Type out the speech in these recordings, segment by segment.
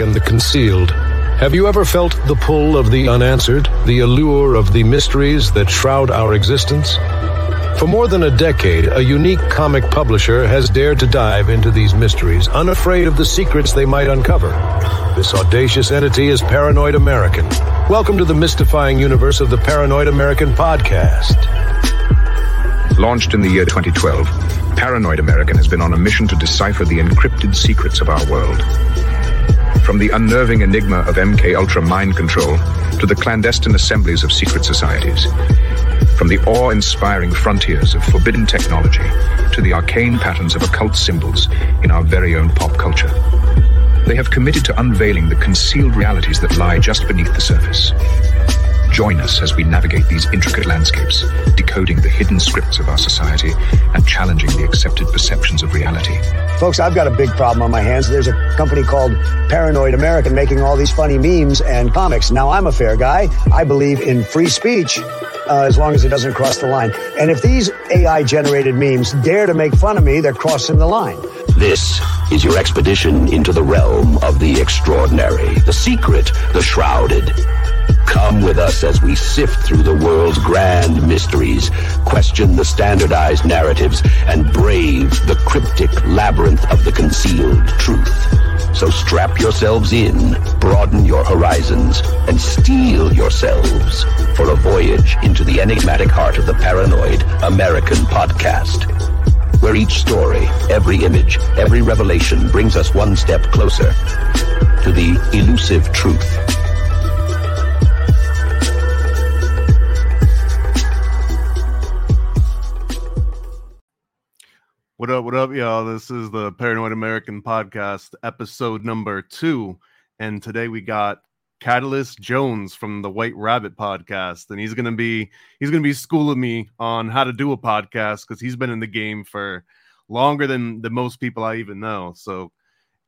And the concealed. Have you ever felt the pull of the unanswered, the allure of the mysteries that shroud our existence? For more than a decade, a unique comic publisher has dared to dive into these mysteries, unafraid of the secrets they might uncover. This audacious entity is Paranoid American. Welcome to the mystifying universe of the Paranoid American podcast. Launched in the year 2012, Paranoid American has been on a mission to decipher the encrypted secrets of our world. From the unnerving enigma of MK Ultra mind control to the clandestine assemblies of secret societies. From the awe-inspiring frontiers of forbidden technology to the arcane patterns of occult symbols in our very own pop culture. They have committed to unveiling the concealed realities that lie just beneath the surface. Join us as we navigate these intricate landscapes, decoding the hidden scripts of our society and challenging the accepted perceptions of reality. Folks, I've got a big problem on my hands. There's a company called Paranoid American making all these funny memes and comics. Now, I'm a fair guy. I believe in free speech uh, as long as it doesn't cross the line. And if these AI generated memes dare to make fun of me, they're crossing the line. This is your expedition into the realm of the extraordinary, the secret, the shrouded. Come with us as we sift through the world's grand mysteries, question the standardized narratives, and brave the cryptic labyrinth of the concealed truth. So strap yourselves in, broaden your horizons, and steel yourselves for a voyage into the enigmatic heart of the paranoid American podcast. Where each story, every image, every revelation brings us one step closer to the elusive truth. What up, what up, y'all? This is the Paranoid American Podcast, episode number two. And today we got Katillist Jones from the White Rabbit podcast. And he's gonna be he's gonna be schooling me on how to do a podcast because he's been in the game for longer than the most people I even know. So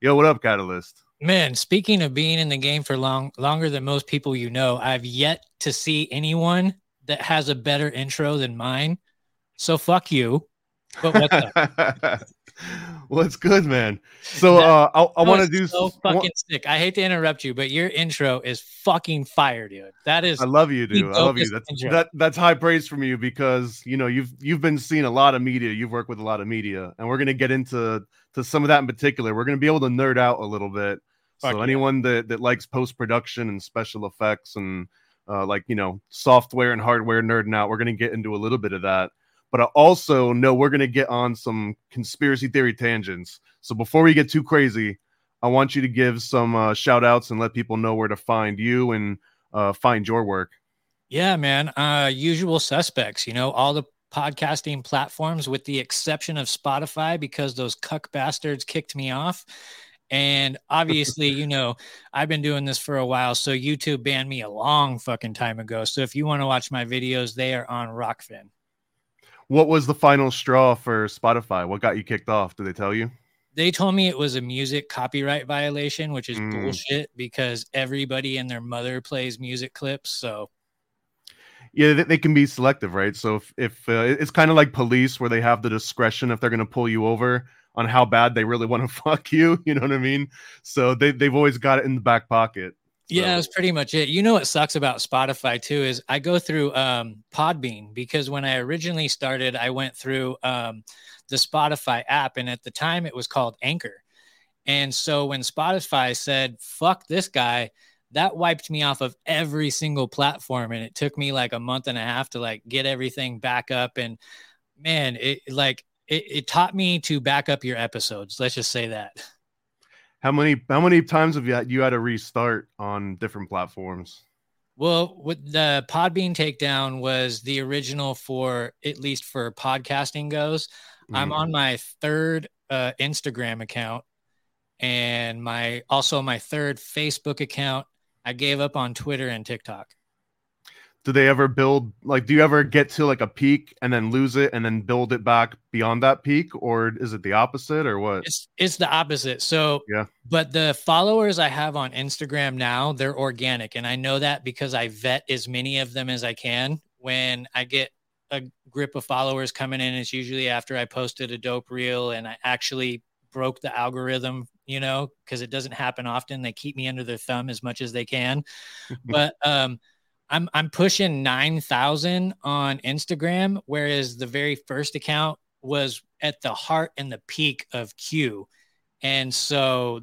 yo, what up, Katillist? Man, speaking of being in the game for long longer than most people you know, I've yet to see anyone that has a better intro than mine. So fuck you. But what's up? it's good, man. So uh, I, I want to do so fucking sick. I hate to interrupt you, but your intro is fucking fire, dude. That is. I love you, dude. I love you. That's that, that's high praise from you because you know you've you've been seeing a lot of media. You've worked with a lot of media, and we're gonna get into to some of that in particular. We're gonna be able to nerd out a little bit. Fuck so yeah. anyone that that likes post production and special effects and uh, like you know software and hardware nerding out, we're gonna get into a little bit of that but I also know we're going to get on some conspiracy theory tangents. So before we get too crazy, I want you to give some uh, shout outs and let people know where to find you and uh, find your work. Yeah, man. Uh, usual suspects, you know, all the podcasting platforms with the exception of Spotify because those cuck bastards kicked me off. And obviously, you know, I've been doing this for a while. So YouTube banned me a long fucking time ago. So if you want to watch my videos, they are on Rokfin what was the final straw for Spotify? What got you kicked off? Did they tell you? They told me it was a music copyright violation, which is mm. bullshit because everybody and their mother plays music clips. So, yeah, they, they can be selective, right? So if, if uh, it's kind of like police, where they have the discretion if they're going to pull you over on how bad they really want to fuck you. You know what I mean? So they they've always got it in the back pocket. Yeah, that's pretty much it. You know what sucks about Spotify too is I go through um, Podbean because when I originally started, I went through um, the Spotify app, and at the time it was called Anchor. And so when Spotify said, fuck this guy, that wiped me off of every single platform. And it took me like a month and a half to like get everything back up. And man, it like it, it taught me to back up your episodes. Let's just say that. How many how many times have you had, you had to restart on different platforms? Well, with the Podbean takedown was the original for at least for podcasting goes. Mm. I'm on my third uh, Instagram account and my also my third Facebook account. I gave up on Twitter and TikTok do they ever build like do you ever get to like a peak and then lose it and then build it back beyond that peak or is it the opposite or what? It's, it's the opposite. So yeah. but the followers i have on instagram now they're organic and i know that because i vet as many of them as i can. When i get a grip of followers coming in it's usually after i posted a dope reel and i actually broke the algorithm you know because it doesn't happen often. They keep me under their thumb as much as they can. But um I'm I'm pushing 9,000 on Instagram whereas the very first account was at the heart and the peak of Q. And so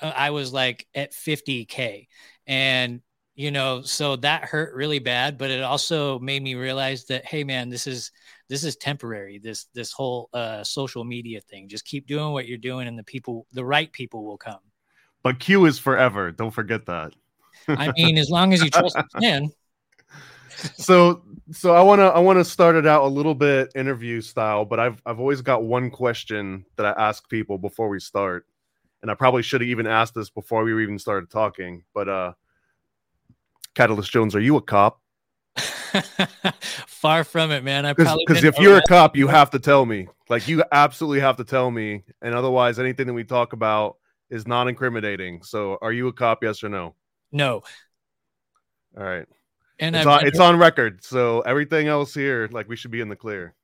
uh, I was like at 50k and you know so that hurt really bad but it also made me realize that hey man this is this is temporary this this whole uh social media thing. Just keep doing what you're doing and the people the right people will come. But q is forever. Don't forget that. I mean as long as you trust the plan so so I want to I want to start it out a little bit interview style, but I've I've always got one question that I ask people before we start. And I probably should have even asked this before we even started talking, but uh Katillist Jones, are you a cop? Far from it, man. I because if you're a cop, you have to tell me. Like you absolutely have to tell me, and otherwise, anything that we talk about is non-incriminating. So, are you a cop? Yes or no? No. All right. And it's, on, it's on record. So everything else here, like we should be in the clear.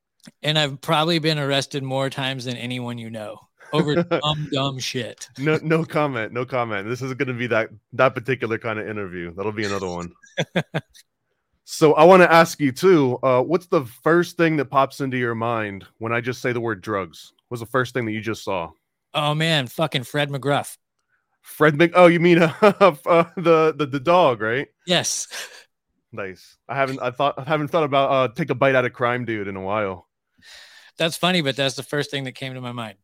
And I've probably been arrested more times than anyone you know over dumb, dumb shit. No, no comment. No comment. This is going to be that that particular kind of interview. That'll be another one. so I want to ask you too. Uh, what's the first thing that pops into your mind when I just say the word drugs? Was the first thing that you just saw? Oh man, fucking Fred McGruff. Fred Mc. Oh, you mean uh, uh, the the the dog, right? Yes. Nice. I haven't. I thought. I haven't thought about uh, take a bite out of crime, dude, in a while. That's funny, but that's the first thing that came to my mind.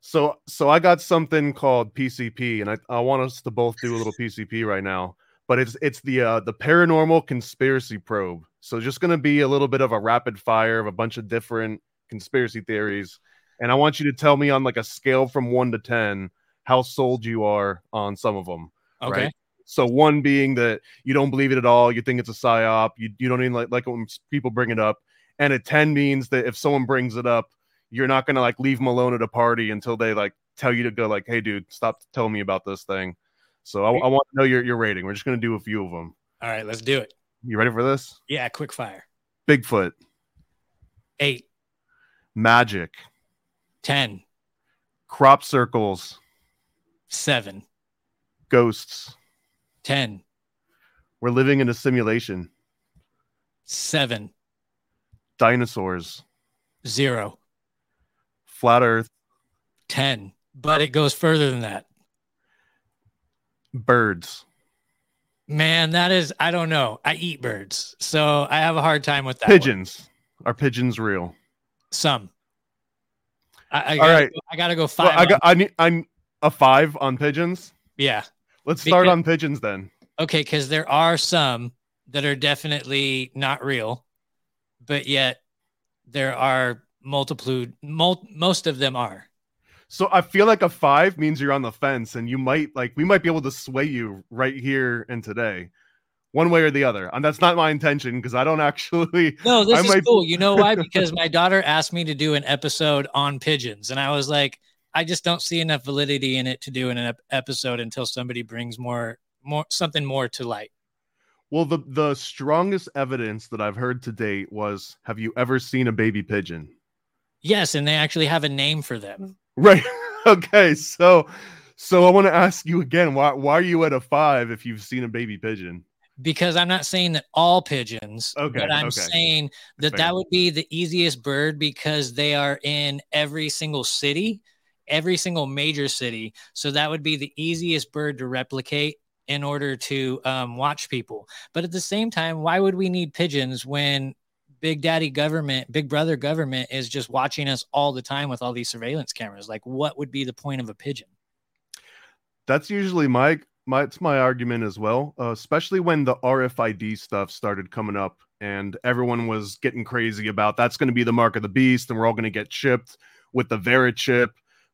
So, so I got something called PCP, and I, I want us to both do a little PCP right now. But it's it's the uh, the paranormal conspiracy probe. So, just going to be a little bit of a rapid fire of a bunch of different conspiracy theories, and I want you to tell me on like a scale from one to ten how sold you are on some of them. Okay. Right? So one being that you don't believe it at all, you think it's a psyop, you, you don't even like like when people bring it up, and a ten means that if someone brings it up, you're not gonna like leave them alone at a party until they like tell you to go like, hey dude, stop telling me about this thing. So I, I want to know your your rating. We're just gonna do a few of them. All right, let's do it. You ready for this? Yeah, quick fire. Bigfoot. Eight. Magic. Ten. Crop circles. Seven. Ghosts. 10. We're living in a simulation. 7. Dinosaurs. 0. Flat Earth. 10. But it goes further than that. Birds. Man, that is, I don't know. I eat birds. So I have a hard time with that. Pigeons. One. Are pigeons real? Some. I, I gotta, All right. I got to go five. Well, I got, I need, I'm a five on pigeons. Yeah. Let's start because, on pigeons then. Okay, because there are some that are definitely not real, but yet there are multiple. Mul- most of them are. So I feel like a five means you're on the fence, and you might like we might be able to sway you right here and today, one way or the other. And that's not my intention because I don't actually. No, this I is might... cool. You know why? Because my daughter asked me to do an episode on pigeons, and I was like, I just don't see enough validity in it to do in an episode until somebody brings more more something more to light. Well, the the strongest evidence that I've heard to date was have you ever seen a baby pigeon? Yes, and they actually have a name for them. Right. okay, so so I want to ask you again, why why are you at a 5 if you've seen a baby pigeon? Because I'm not saying that all pigeons, okay, but I'm okay. saying that Fair. that would be the easiest bird because they are in every single city every single major city. So that would be the easiest bird to replicate in order to um, watch people. But at the same time, why would we need pigeons when big daddy government, big brother government is just watching us all the time with all these surveillance cameras? Like, what would be the point of a pigeon? That's usually my my it's my argument as well, uh, especially when the RFID stuff started coming up and everyone was getting crazy about that's going to be the mark of the beast and we're all going to get chipped with the VeriChip.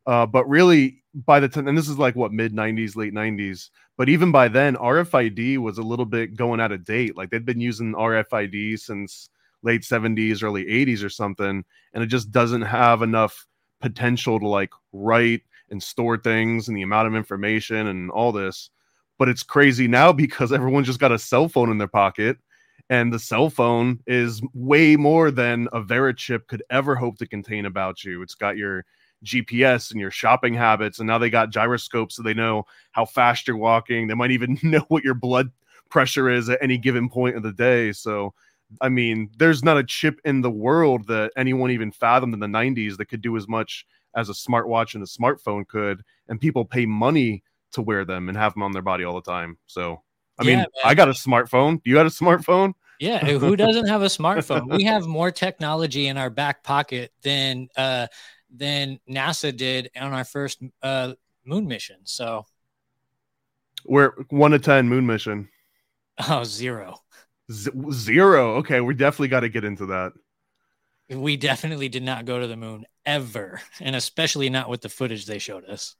Uh, but really, by the time, and this is like what mid 90s, late 90s, but even by then, RFID was a little bit going out of date. Like they'd been using RFID since late 70s, early 80s or something, and it just doesn't have enough potential to like write and store things and the amount of information and all this. But it's crazy now because everyone's just got a cell phone in their pocket and the cell phone is way more than a VeriChip could ever hope to contain about you. It's got your GPS and your shopping habits, and now they got gyroscopes so they know how fast you're walking. They might even know what your blood pressure is at any given point of the day. So, I mean, there's not a chip in the world that anyone even fathomed in the 90s that could do as much as a smartwatch and a smartphone could, and people pay money to wear them and have them on their body all the time. So I yeah, mean, man. I got a smartphone. You got a smartphone? Yeah, who doesn't have a smartphone? we have more technology in our back pocket than uh than NASA did on our first uh moon mission. So we're one to ten moon mission. Oh, zero. Z- zero. Okay, we definitely got to get into that. We definitely did not go to the moon ever, and especially not with the footage they showed us.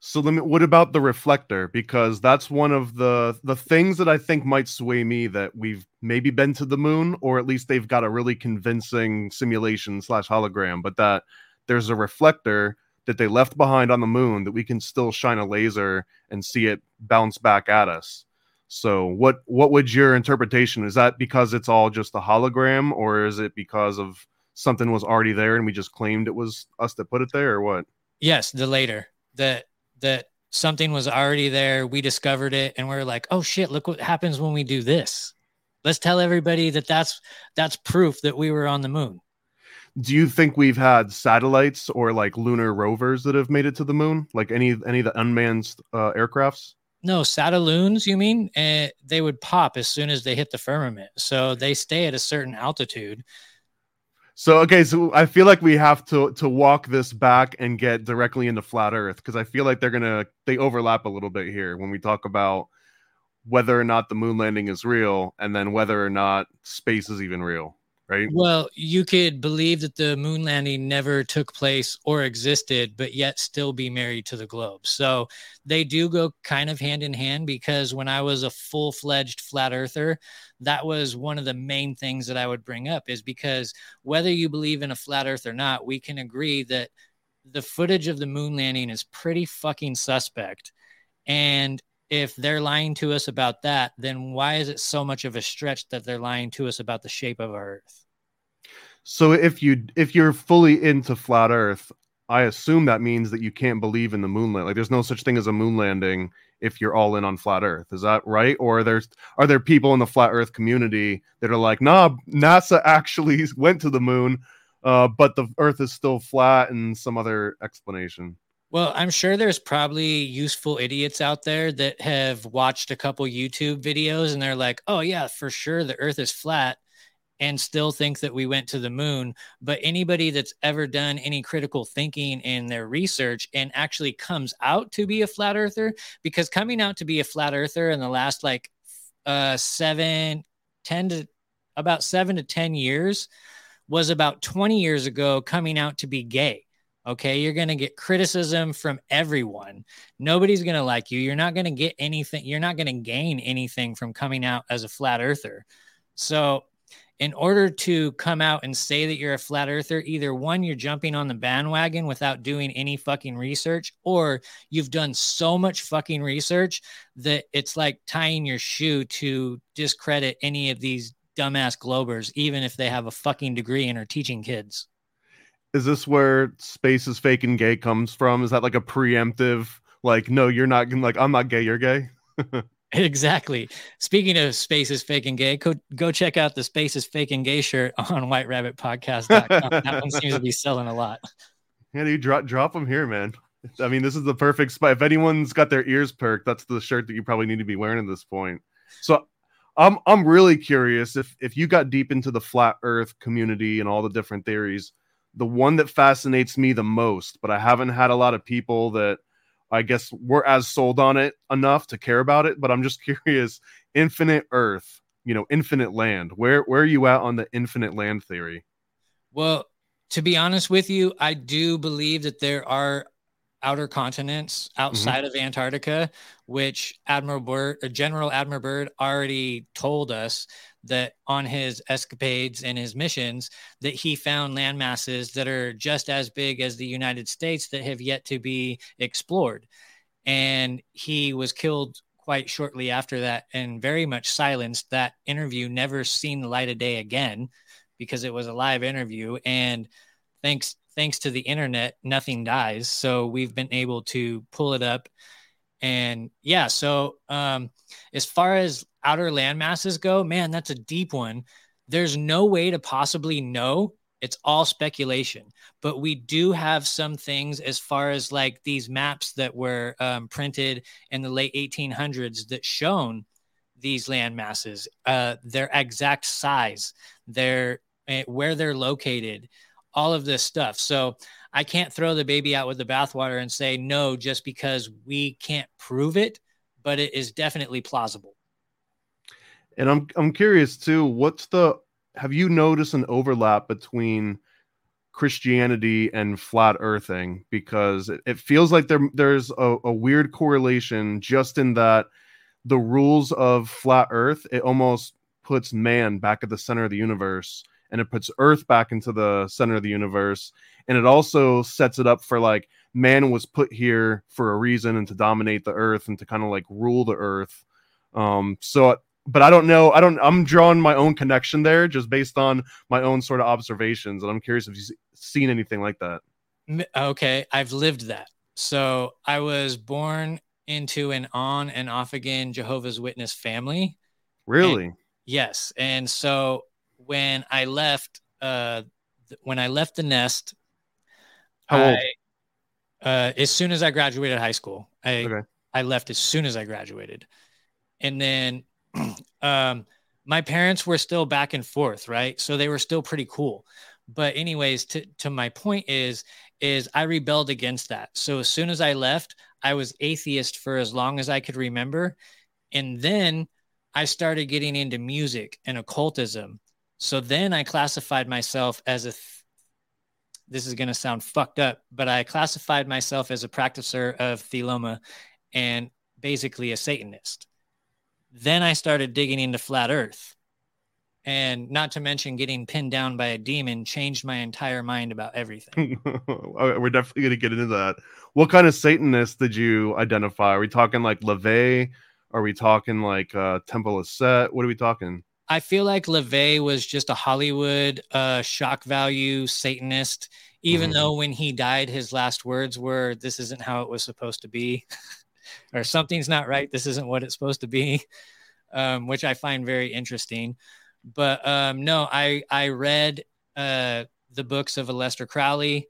So let me, what about the reflector? Because that's one of the the things that I think might sway me that we've maybe been to the moon, or at least they've got a really convincing simulation slash hologram, but that there's a reflector that they left behind on the moon that we can still shine a laser and see it bounce back at us. So what what would your interpretation? Is that because it's all just a hologram, or is it because of something was already there and we just claimed it was us that put it there, or what? Yes, the later. That that something was already there. We discovered it and we are like, oh shit, look what happens when we do this. Let's tell everybody that that's that's proof that we were on the moon. Do you think we've had satellites or like lunar rovers that have made it to the moon? Like any any of the unmanned uh, aircrafts? No, satelloons, you mean? Uh, they would pop as soon as they hit the firmament. So they stay at a certain altitude so okay, so I feel like we have to to walk this back and get directly into flat Earth because I feel like they're gonna they overlap a little bit here when we talk about whether or not the moon landing is real and then whether or not space is even real right? Well, you could believe that the moon landing never took place or existed, but yet still be married to the globe. So they do go kind of hand in hand because when I was a full fledged flat earther, that was one of the main things that I would bring up is because whether you believe in a flat earth or not, we can agree that the footage of the moon landing is pretty fucking suspect. And if they're lying to us about that, then why is it so much of a stretch that they're lying to us about the shape of our Earth? So if you if you're fully into flat Earth, I assume that means that you can't believe in the moon landing. Like there's no such thing as a moon landing if you're all in on flat Earth. Is that right? Or there's are there people in the flat Earth community that are like, nah, NASA actually went to the moon, uh, but the Earth is still flat, and some other explanation? Well, I'm sure there's probably useful idiots out there that have watched a couple YouTube videos and they're like, oh, yeah, for sure the earth is flat and still think that we went to the moon. But anybody that's ever done any critical thinking in their research and actually comes out to be a flat earther, because coming out to be a flat earther in the last like uh, seven, 10 to about seven to 10 years was about 20 years ago coming out to be gay Okay. You're going to get criticism from everyone. Nobody's going to like you. You're not going to get anything. You're not going to gain anything from coming out as a flat earther. So, in order to come out and say that you're a flat earther, either one, you're jumping on the bandwagon without doing any fucking research, or you've done so much fucking research that it's like tying your shoe to discredit any of these dumbass globers, even if they have a fucking degree and are teaching kids is this where space is fake and gay comes from? Is that like a preemptive, like, no, you're not like I'm not gay, you're gay? exactly. Speaking of space is fake and gay, go, go check out the space is fake and gay shirt on whiterabbitpodcast.com. that one seems to be selling a lot. Yeah, you drop drop them here, man. I mean, this is the perfect spot. If anyone's got their ears perked, that's the shirt that you probably need to be wearing at this point. So I'm I'm really curious if if you got deep into the flat earth community and all the different theories, the one that fascinates me the most, but I haven't had a lot of people that I guess we're as sold on it enough to care about it, but I'm just curious, infinite earth, you know, infinite land. Where where are you at on the infinite land theory? Well, to be honest with you, I do believe that there are outer continents mm-hmm. outside mm-hmm. of Antarctica, which Admiral Byrd, uh, General Admiral Byrd already told us that on his escapades and his missions that he found land masses that are just as big as the United States that have yet to be explored. And he was killed quite shortly after that and very much silenced. That interview never seen the light of day again because it was a live interview and thanks thanks to the internet, nothing dies. So we've been able to pull it up. And yeah, so um, as far as outer land masses go, man, that's a deep one. There's no way to possibly know. It's all speculation. But we do have some things as far as like these maps that were um, printed in the late 1800s that shown these land masses, uh, their exact size, their uh, where they're located, all of this stuff. So I can't throw the baby out with the bathwater and say no just because we can't prove it, but it is definitely plausible. And I'm I'm curious too, what's the have you noticed an overlap between Christianity and flat earthing? Because it, it feels like there there's a, a weird correlation just in that the rules of flat earth, it almost puts man back at the center of the universe and it puts Earth back into the center of the universe. And it also sets it up for like man was put here for a reason and to dominate the Earth and to kind of like rule the Earth. Um, so, but I don't know. I don't. I'm drawing my own connection there just based on my own sort of observations, and I'm curious if you've seen anything like that. Okay, I've lived that. So I was born into an on and off again Jehovah's Witness family. Really? And, yes, and so when I left, uh, when I left the nest, How old? I, uh, as soon as I graduated high school, I okay. I left as soon as I graduated, and then, um, my parents were still back and forth, right? So they were still pretty cool. But anyways, to to my point is is I rebelled against that. So as soon as I left, I was atheist for as long as I could remember, and then I started getting into music and occultism so then I classified myself as a, th- this is going to sound fucked up, but I classified myself as a practicer of Thelema and basically a Satanist. Then I started digging into flat earth. And not to mention getting pinned down by a demon changed my entire mind about everything. We're definitely going to get into that. What kind of Satanist did you identify? Are we talking like LaVey? Are we talking like uh, Temple of Set? What are we talking? I feel like LaVey was just a Hollywood uh, shock value Satanist, even mm-hmm. though when he died, his last words were, This isn't how it was supposed to be, or something's not right. This isn't what it's supposed to be, um, which I find very interesting. But um, no, I, I read uh, the books of Aleister Crowley,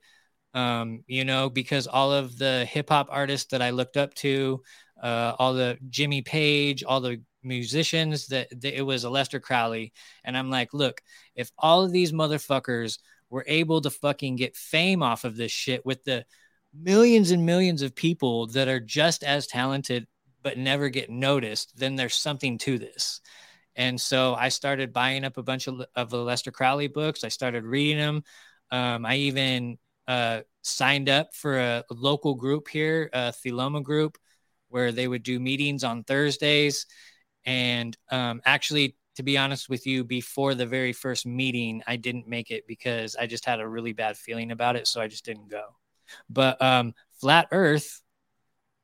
um, you know, because all of the hip hop artists that I looked up to, uh, all the Jimmy Page, all the musicians that, that, it was Aleister Crowley. And I'm like, look, if all of these motherfuckers were able to fucking get fame off of this shit with the millions and millions of people that are just as talented but never get noticed, then there's something to this. And so I started buying up a bunch of, of the Aleister Crowley books. I started reading them. Um, I even uh, signed up for a, a local group here, a Thelema group, where they would do meetings on Thursdays. And um, actually, to be honest with you, before the very first meeting, I didn't make it because I just had a really bad feeling about it, so I just didn't go. But um, flat Earth,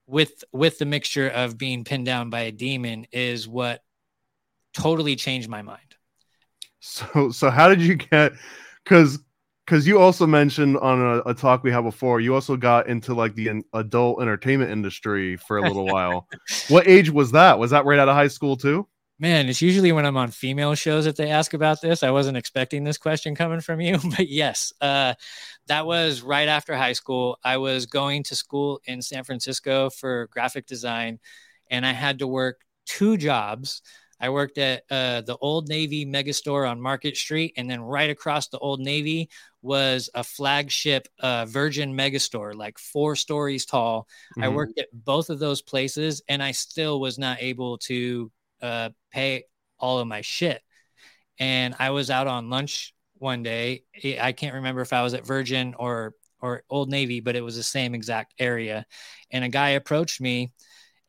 with with the mixture of being pinned down by a demon, is what totally changed my mind. So, so how did you get? Because because you also mentioned on a, a, talk we had before, you also got into like the adult entertainment industry for a little while. what age was that? Was that right out of high school too? Man, it's usually when I'm on female shows that they ask about this. I wasn't expecting this question coming from you, but yes, uh, that was right after high school. I was going to school in San Francisco for graphic design, and I had to work two jobs. I worked at uh, the Old Navy Megastore on Market Street, and then right across the Old Navy was a flagship uh, Virgin Megastore, like four stories tall. Mm-hmm. I worked at both of those places, and I still was not able to uh, pay all of my shit. And I was out on lunch one day. I can't remember if I was at Virgin or or Old Navy, but it was the same exact area. And a guy approached me,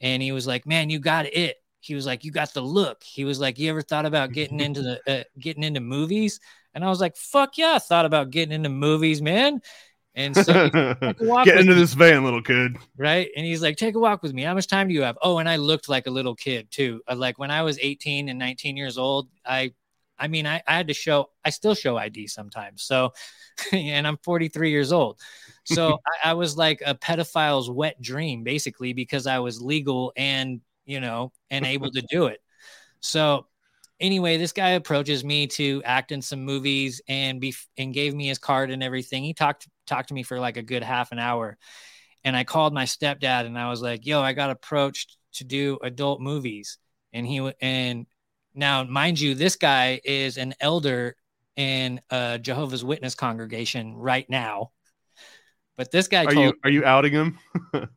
and he was like, "Man, you got it." He was like, "You got the look." He was like, "You ever thought about getting into the uh, getting into movies?" And I was like, "Fuck yeah, I thought about getting into movies, man." And so get into this van, little kid. Right. And he's like, take a walk with me. How much time do you have? Oh, and I looked like a little kid too. Uh, like when I was 18 and 19 years old, I I mean, I, I had to show I still show ID sometimes. So and I'm 43 years old. So I, I was like a pedophile's wet dream, basically, because I was legal and you know, and able to do it. So anyway, this guy approaches me to act in some movies and be and gave me his card and everything. He talked talked to me for like a good half an hour. And I called my stepdad and I was like, "Yo, I got approached to do adult movies." And he and now, mind you, this guy is an elder in a Jehovah's Witness congregation right now. But this guy are told, you are you outing him?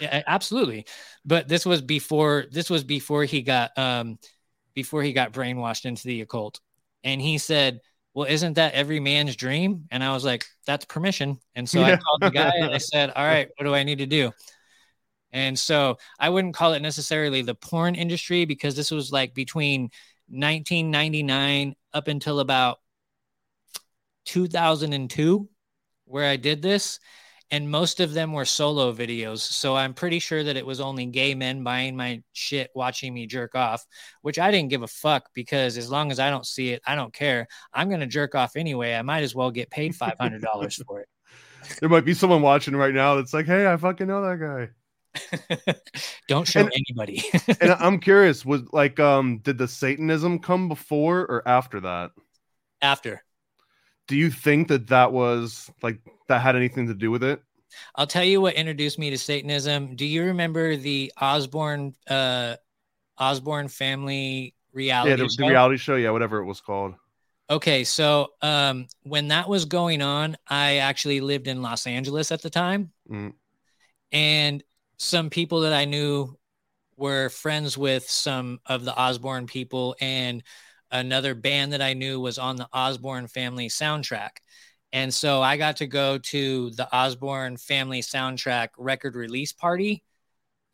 yeah, absolutely. But this was before this was before he got um before he got brainwashed into the occult. And he said, Well, isn't that every man's dream? And I was like, That's permission. And so. I called the guy and I said, All right, what do I need to do? And so I wouldn't call it necessarily the porn industry because this was like between 1999 up until about 2002 where I did this and most of them were solo videos. So I'm pretty sure that it was only gay men buying my shit, watching me jerk off, which I didn't give a fuck because as long as I don't see it, I don't care. I'm going to jerk off anyway. I might as well get paid $500 for it. There might be someone watching right now that's like, hey, I fucking know that guy. don't show and, anybody. and I'm curious, was like, um, did the Satanism come before or after that? After do you think that that was like that had anything to do with it? I'll tell you what introduced me to Satanism. Do you remember the Osbourne uh Osbourne family reality yeah, the, show? the reality show, yeah, whatever it was called. Okay, so um when that was going on, I actually lived in Los Angeles at the time. Mm. And some people that I knew were friends with some of the Osbourne people and another band that I knew was on the Osbourne family soundtrack. And so I got to go to the Osbourne family soundtrack record release party.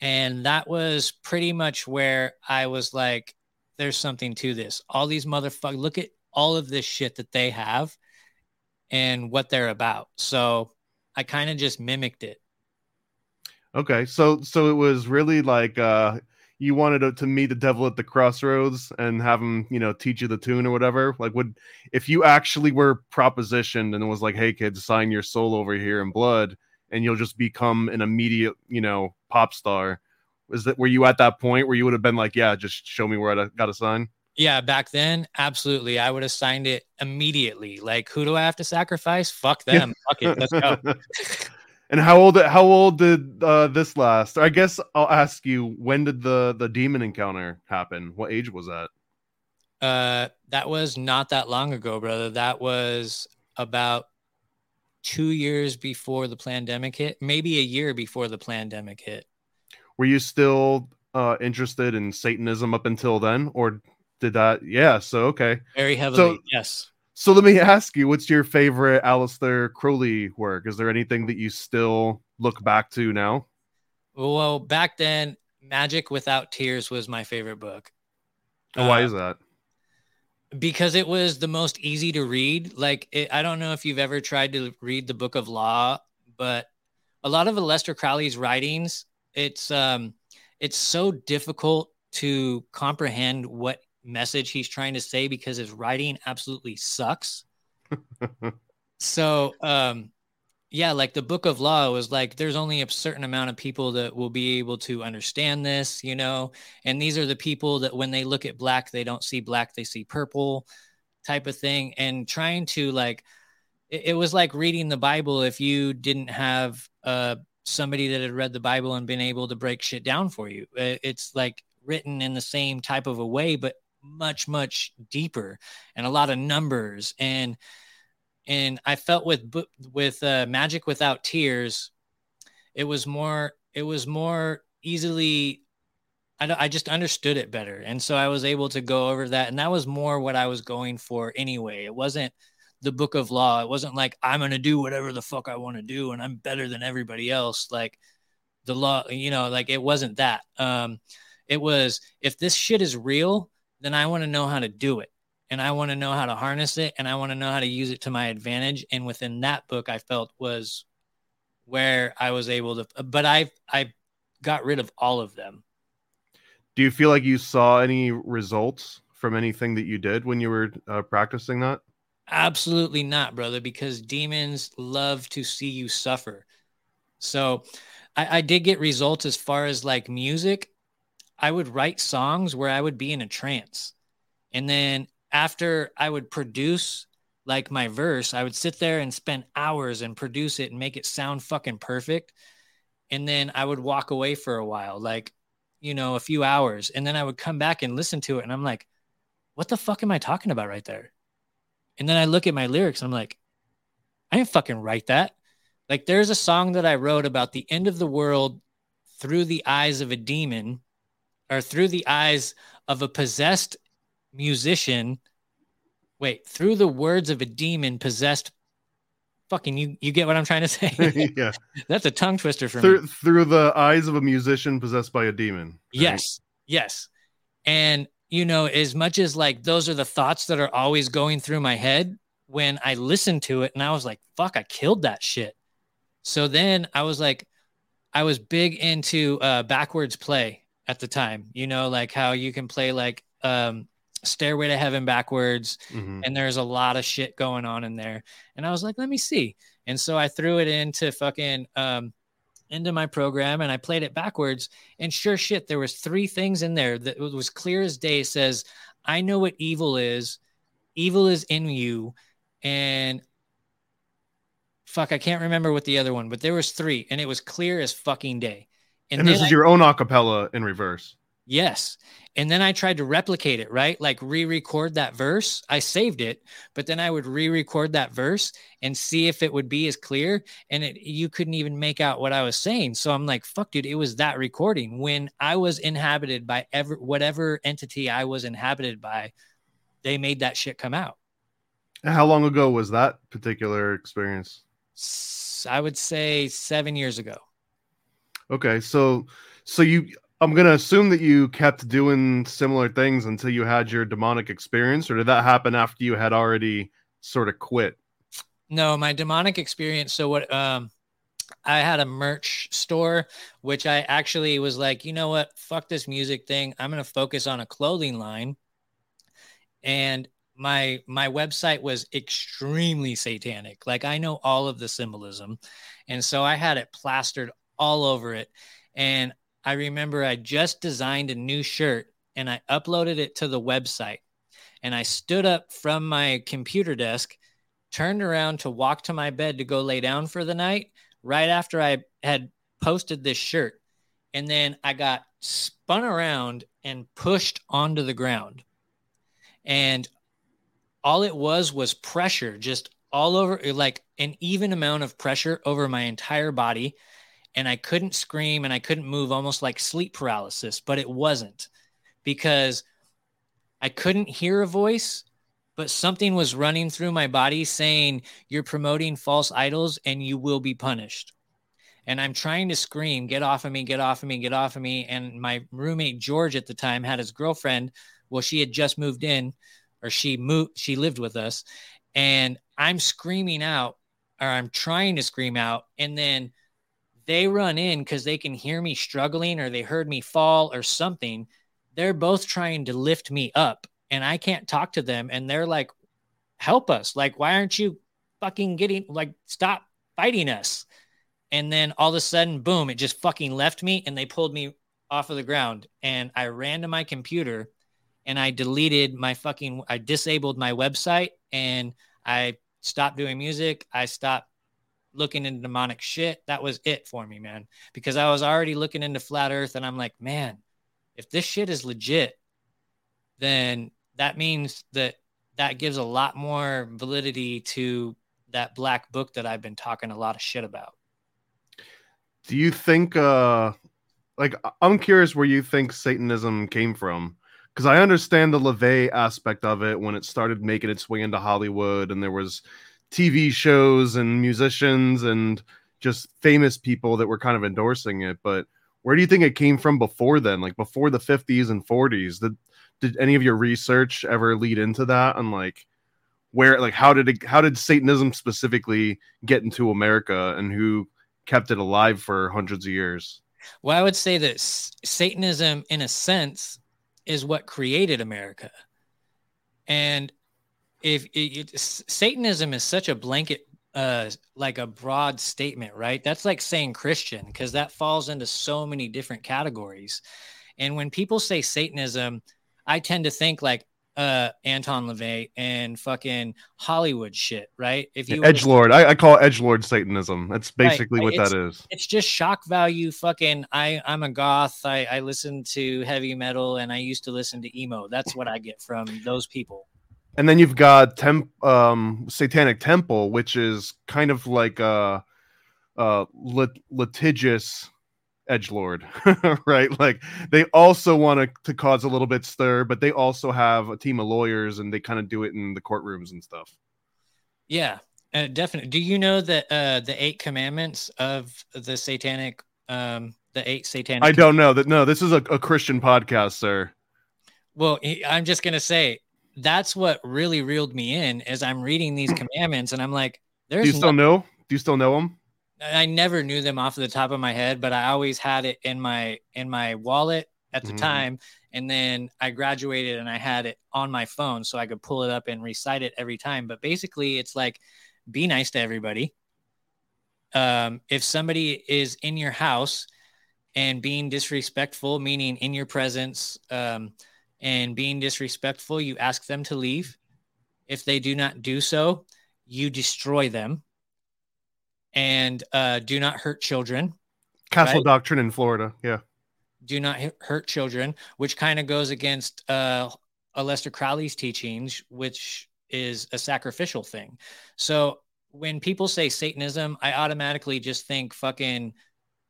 And that was pretty much where I was like, there's something to this. All these motherfuckers, look at all of this shit that they have and what they're about. So I kind of just mimicked it. Okay. So, so it was really like, uh, you wanted to, to, meet the devil at the crossroads and have him, you know, teach you the tune or whatever? Like, would if you actually were propositioned and it was like, hey, kids, sign your soul over here in blood, and you'll just become an immediate, you know, pop star? Was that were you at that point where you would have been like, yeah, just show me where I got to sign? Yeah, back then, absolutely. I would have signed it immediately. Like, who do I have to sacrifice? Fuck them. Fuck it. Let's go. And how old how old did uh, this last? I guess I'll ask you when did the the demon encounter happen? What age was that? Uh that was not that long ago, brother. That was about 2 years before the pandemic hit, maybe a year before the pandemic hit. Were you still uh interested in satanism up until then or did that yeah, so okay. Very heavily. So, yes. So let me ask you, what's your favorite Aleister Crowley work? Is there anything that you still look back to now? Well, back then, Magic Without Tears was my favorite book. Oh, why uh, is that? Because it was the most easy to read. Like, it, I don't know if you've ever tried to read the Book of Law, but a lot of Aleister Crowley's writings, it's um, it's so difficult to comprehend what message he's trying to say because his writing absolutely sucks. so, um, yeah, like the book of law was like, there's only a certain amount of people that will be able to understand this, you know, and these are the people that when they look at black, they don't see black, they see purple type of thing. And trying to like, it, it was like reading the Bible if you didn't have uh, somebody that had read the Bible and been able to break shit down for you. It's like written in the same type of a way, but much, much deeper and a lot of numbers and, and I felt with with uh, Magic Without Tears, it was more it was more easily. I, I just understood it better, and so I was able to go over that, and that was more what I was going for anyway. It wasn't the book of law. It wasn't like I'm gonna do whatever the fuck I want to do, and I'm better than everybody else. Like the law, you know, like it wasn't that. Um, it was if this shit is real, then I want to know how to do it and I want to know how to harness it and I want to know how to use it to my advantage. And within that book, I felt was where I was able to, but I, I got rid of all of them. Do you feel like you saw any results from anything that you did when you were uh, practicing that? Absolutely not, brother, because demons love to see you suffer. So I, I did get results as far as like music. I would write songs where I would be in a trance. And then after I would produce like my verse, I would sit there and spend hours and produce it and make it sound fucking perfect. And then I would walk away for a while, like, you know, a few hours. And then I would come back and listen to it. And I'm like, what the fuck am I talking about right there? And then I look at my lyrics and I'm like, I didn't fucking write that. Like, there's a song that I wrote about the end of the world through the eyes of a demon or through the eyes of a possessed musician. Wait through the words of a demon possessed fucking you you get what i'm trying to say? Yeah. That's a tongue twister for through, me. through the eyes of a musician possessed by a demon right? yes yes. And you know as much as like those are the thoughts that are always going through my head when i listened to it and i was like fuck i killed that shit. So then i was like i was big into uh backwards play at the time you know like how you can play like um Stairway to Heaven backwards, mm-hmm. and there's a lot of shit going on in there. And I was like, let me see. And so I threw it into fucking um into my program and I played it backwards. And sure shit, there was three things in there that was clear as day. Says, I know what evil is. Evil is in you, and fuck, I can't remember what the other one, but there was three, and it was clear as fucking day. And, and this is I, your own acapella in reverse. Yes. And then I tried to replicate it, right? Like re record that verse. I saved it, but then I would re record that verse and see if it would be as clear. And it, you couldn't even make out what I was saying. So I'm like, fuck, dude, it was that recording when I was inhabited by ever, whatever entity I was inhabited by. They made that shit come out. How long ago was that particular experience? I would say seven years ago. Okay. So, so you, I'm gonna assume that you kept doing similar things until you had your demonic experience, or did that happen after you had already sort of quit? No, my demonic experience. So what? Um, I had a merch store, which I actually was like, you know what? Fuck this music thing. I'm gonna focus on a clothing line, and my my website was extremely satanic. Like I know all of the symbolism, and so I had it plastered all over it, and I remember I just designed a new shirt and I uploaded it to the website. And I stood up from my computer desk, turned around to walk to my bed to go lay down for the night right after I had posted this shirt. And then I got spun around and pushed onto the ground. And all it was was pressure, just all over, like an even amount of pressure over my entire body and I couldn't scream and I couldn't move, almost like sleep paralysis, but it wasn't because I couldn't hear a voice, but something was running through my body saying, You're promoting false idols and you will be punished. And I'm trying to scream, Get off of me, get off of me, get off of me. And my roommate, George, at the time had his girlfriend. Well, she had just moved in or she moved, she lived with us. And I'm screaming out, or I'm trying to scream out. And then they run in because they can hear me struggling or they heard me fall or something. They're both trying to lift me up and I can't talk to them. And they're like, help us. Like, why aren't you fucking getting, like, stop fighting us. And then all of a sudden, boom, it just fucking left me and they pulled me off of the ground. And I ran to my computer and I deleted my fucking, I disabled my website and I stopped doing music. I stopped looking into demonic shit. That was it for me, man, because I was already looking into flat earth and I'm like, man, if this shit is legit, then that means that that gives a lot more validity to that black book that I've been talking a lot of shit about. Do you think uh like I'm curious where you think Satanism came from? Because I understand the LaVey aspect of it when it started making its way into Hollywood and there was TV shows and musicians and just famous people that were kind of endorsing it. But where do you think it came from before then? Like before the 50s and 40s? Did did any of your research ever lead into that? And like where like how did it how did Satanism specifically get into America and who kept it alive for hundreds of years? Well, I would say that Satanism, in a sense, is what created America. And if it, it, Satanism is such a blanket, uh, like a broad statement, right? That's like saying Christian because that falls into so many different categories. And when people say Satanism, I tend to think like uh Anton LaVey and fucking Hollywood shit, right? If you edge lord, I, I, call edge lord Satanism. That's basically right, what it's, that is. It's just shock value. Fucking, I I'm a goth. I I listen to heavy metal and I used to listen to emo. That's what I get from those people. And then you've got temp um Satanic Temple, which is kind of like a uh lit- litigious edge lord right? Like they also want to, to cause a little bit stir but they also have a team of lawyers and they kind of do it in the courtrooms and stuff. Yeah uh, definitely do you know that uh the eight commandments of the satanic um the eight satanic i don't know that no this is a, a christian podcast sir. Well i'm just gonna say that's what really reeled me in as i'm reading these commandments and i'm like there's do you still no- know do you still know them I never knew them off the top of my head, but I always had it in my in my wallet at the mm. time. And then I graduated and I had it on my phone so I could pull it up and recite it every time. But basically, it's like be nice to everybody. Um, if somebody is in your house and being disrespectful, meaning in your presence, um, and being disrespectful, you ask them to leave. If they do not do so, you destroy them and uh, do not hurt children. Castle right? doctrine in Florida. Yeah. Do not hurt children, which kind of goes against uh, Aleister Crowley's teachings, which is a sacrificial thing. So when people say Satanism, I automatically just think fucking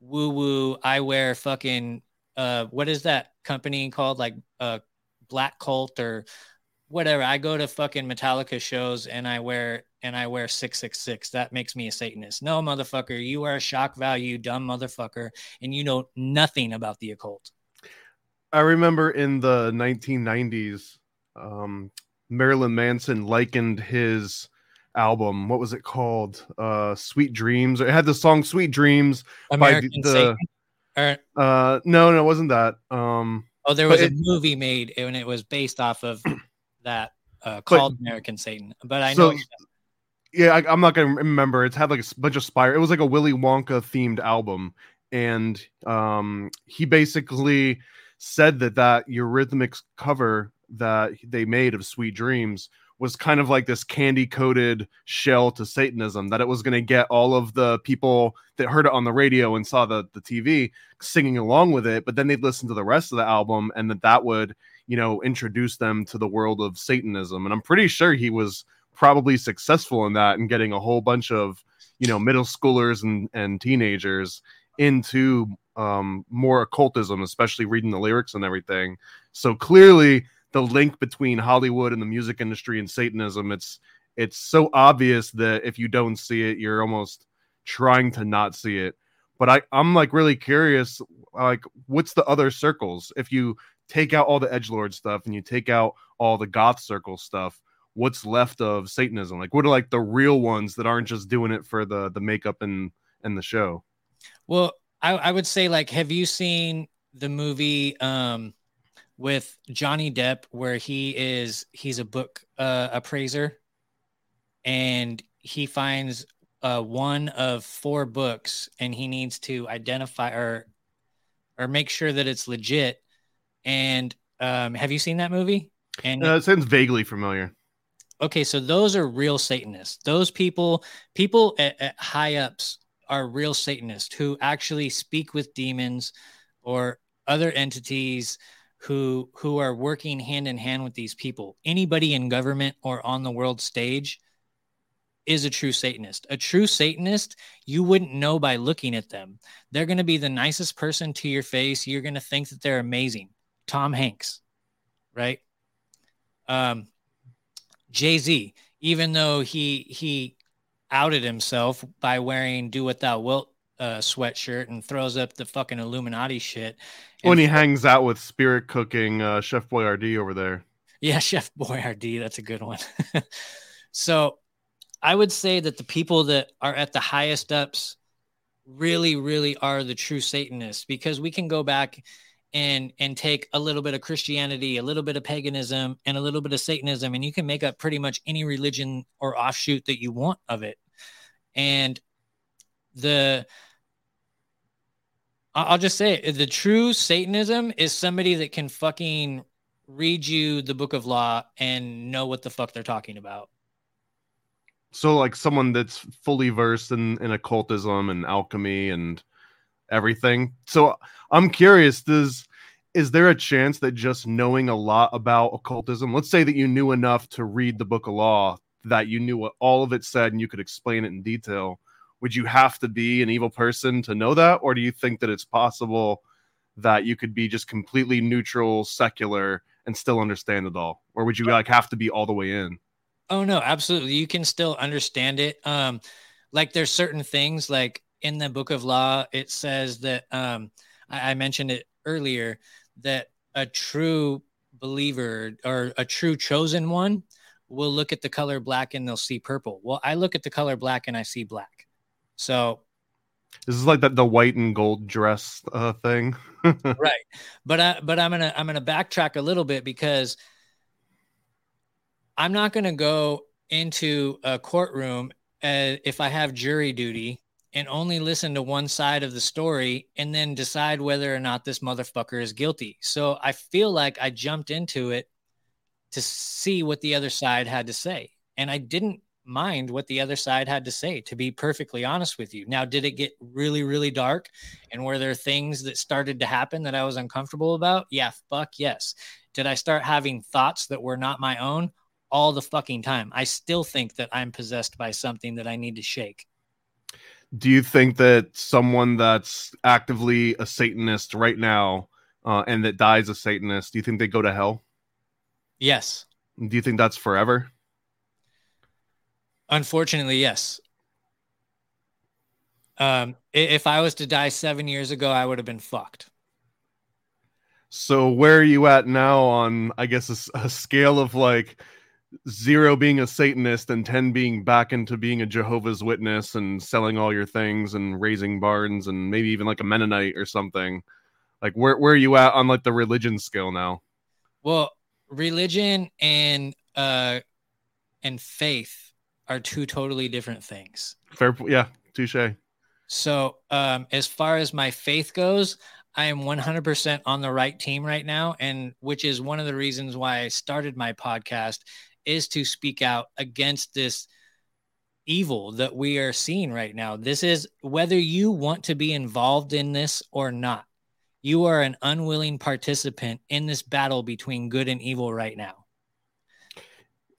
woo woo. I wear fucking uh, what is that company called? Like uh, Black Cult or whatever. I go to fucking Metallica shows and I wear and I wear 666. That makes me a Satanist. No, motherfucker, you are a shock value, dumb motherfucker, and you know nothing about the occult. I remember in the 1990s, um, Marilyn Manson likened his album. What was it called? Uh, Sweet Dreams. It had the song Sweet Dreams American by the. Or, uh, no, no, it wasn't that. Um, oh, there was a it, movie made and it was based off of that uh, called but, American Satan. But I know yeah, I, am not gonna remember. It's had like a bunch of spire. It was like a Willy Wonka themed album, and um, he basically said that that Eurythmics cover that they made of Sweet Dreams was kind of like this candy coated shell to Satanism. That it was going to get all of the people that heard it on the radio and saw the the TV singing along with it, but then they'd listen to the rest of the album, and that that would you know introduce them to the world of Satanism. And I'm pretty sure he was probably successful in that and getting a whole bunch of you know middle schoolers and and teenagers into um, more occultism, especially reading the lyrics and everything. So clearly, the link between Hollywood and the music industry and Satanism it's it's so obvious that if you don't see it, you're almost trying to not see it. But I I'm like really curious, like what's the other circles if you take out all the edge lord stuff and you take out all the goth circle stuff what's left of Satanism? Like, what are like the real ones that aren't just doing it for the the makeup and and the show? Well, I, I would say like, have you seen the movie um with Johnny Depp where he is he's a book uh, appraiser and he finds uh, one of four books and he needs to identify or or make sure that it's legit. And um, have you seen that movie? And uh, it sounds vaguely familiar. Okay, so those are real Satanists. Those people, people at, at high ups, are real Satanists who actually speak with demons or other entities who who are working hand in hand with these people. Anybody in government or on the world stage is a true Satanist. A true Satanist, you wouldn't know by looking at them. They're going to be the nicest person to your face. You're going to think that they're amazing. Tom Hanks, right? Um, Jay Z, even though he he outed himself by wearing "Do What Thou Wilt" uh, sweatshirt and throws up the fucking Illuminati shit. When he hangs out with spirit cooking uh, Chef Boyardee over there. Yeah, Chef Boyardee, that's a good one. so I would say that the people that are at the highest ups really, really are the true Satanists because we can go back and and take a little bit of Christianity, a little bit of paganism, and a little bit of Satanism, and you can make up pretty much any religion or offshoot that you want of it. And the I'll just say it, the true Satanism is somebody that can fucking read you the book of law and know what the fuck they're talking about. So like someone that's fully versed in, in occultism and alchemy and everything. So I'm curious, does is there a chance that just knowing a lot about occultism, let's say that you knew enough to read the book of law, that you knew what all of it said and you could explain it in detail, would you have to be an evil person to know that? Or do you think that it's possible that you could be just completely neutral, secular, and still understand it all? Or would you like have to be all the way in? Oh no, absolutely. You can still understand it. Um, like there's certain things like in the book of law, it says that um, I, I mentioned it earlier that a true believer or a true chosen one will look at the color black and they'll see purple. Well, I look at the color black and I see black. So this is like that the white and gold dress uh, thing. right. But I but I'm gonna I'm gonna backtrack a little bit because I'm not going to go into a courtroom uh, if I have jury duty and only listen to one side of the story and then decide whether or not this motherfucker is guilty. So I feel like I jumped into it to see what the other side had to say. And I didn't mind what the other side had to say, to be perfectly honest with you. Now, did it get really, really dark? And were there things that started to happen that I was uncomfortable about? Yeah, fuck yes. Did I start having thoughts that were not my own? all the fucking time. I still think that I'm possessed by something that I need to shake. Do you think that someone that's actively a Satanist right now uh, and that dies a Satanist, do you think they go to hell? Yes. Do you think that's forever? Unfortunately, yes. Um, if I was to die seven years ago, I would have been fucked. So where are you at now on, I guess, a, a scale of like zero being a Satanist and 10 being back into being a Jehovah's Witness and selling all your things and raising barns and maybe even like a Mennonite or something. Like where where are you at on like the religion scale now? Well, religion and uh and faith are two totally different things. Fair yeah, touche. So, um as far as my faith goes, I am 100% on the right team right now and which is one of the reasons why I started my podcast is to speak out against this evil that we are seeing right now. This is whether you want to be involved in this or not. You are an unwilling participant in this battle between good and evil right now.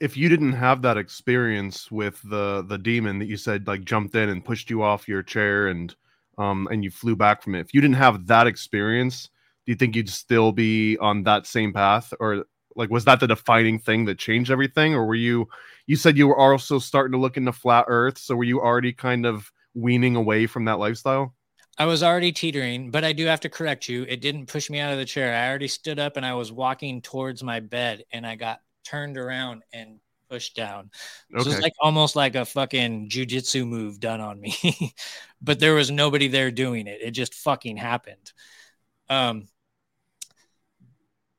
If you didn't have that experience with the the demon that you said like jumped in and pushed you off your chair and um and you flew back from it. If you didn't have that experience, do you think you'd still be on that same path? Or like was that the defining thing that changed everything? Or were you you said you were also starting to look into flat earth so were you already kind of weaning away from that lifestyle? I was already teetering but i do have to correct you. It didn't push me out of the chair. I already stood up and i was walking towards my bed and i got turned around and pushed down okay. so it's like almost like a fucking jujitsu move done on me but there was nobody there doing it it just fucking happened um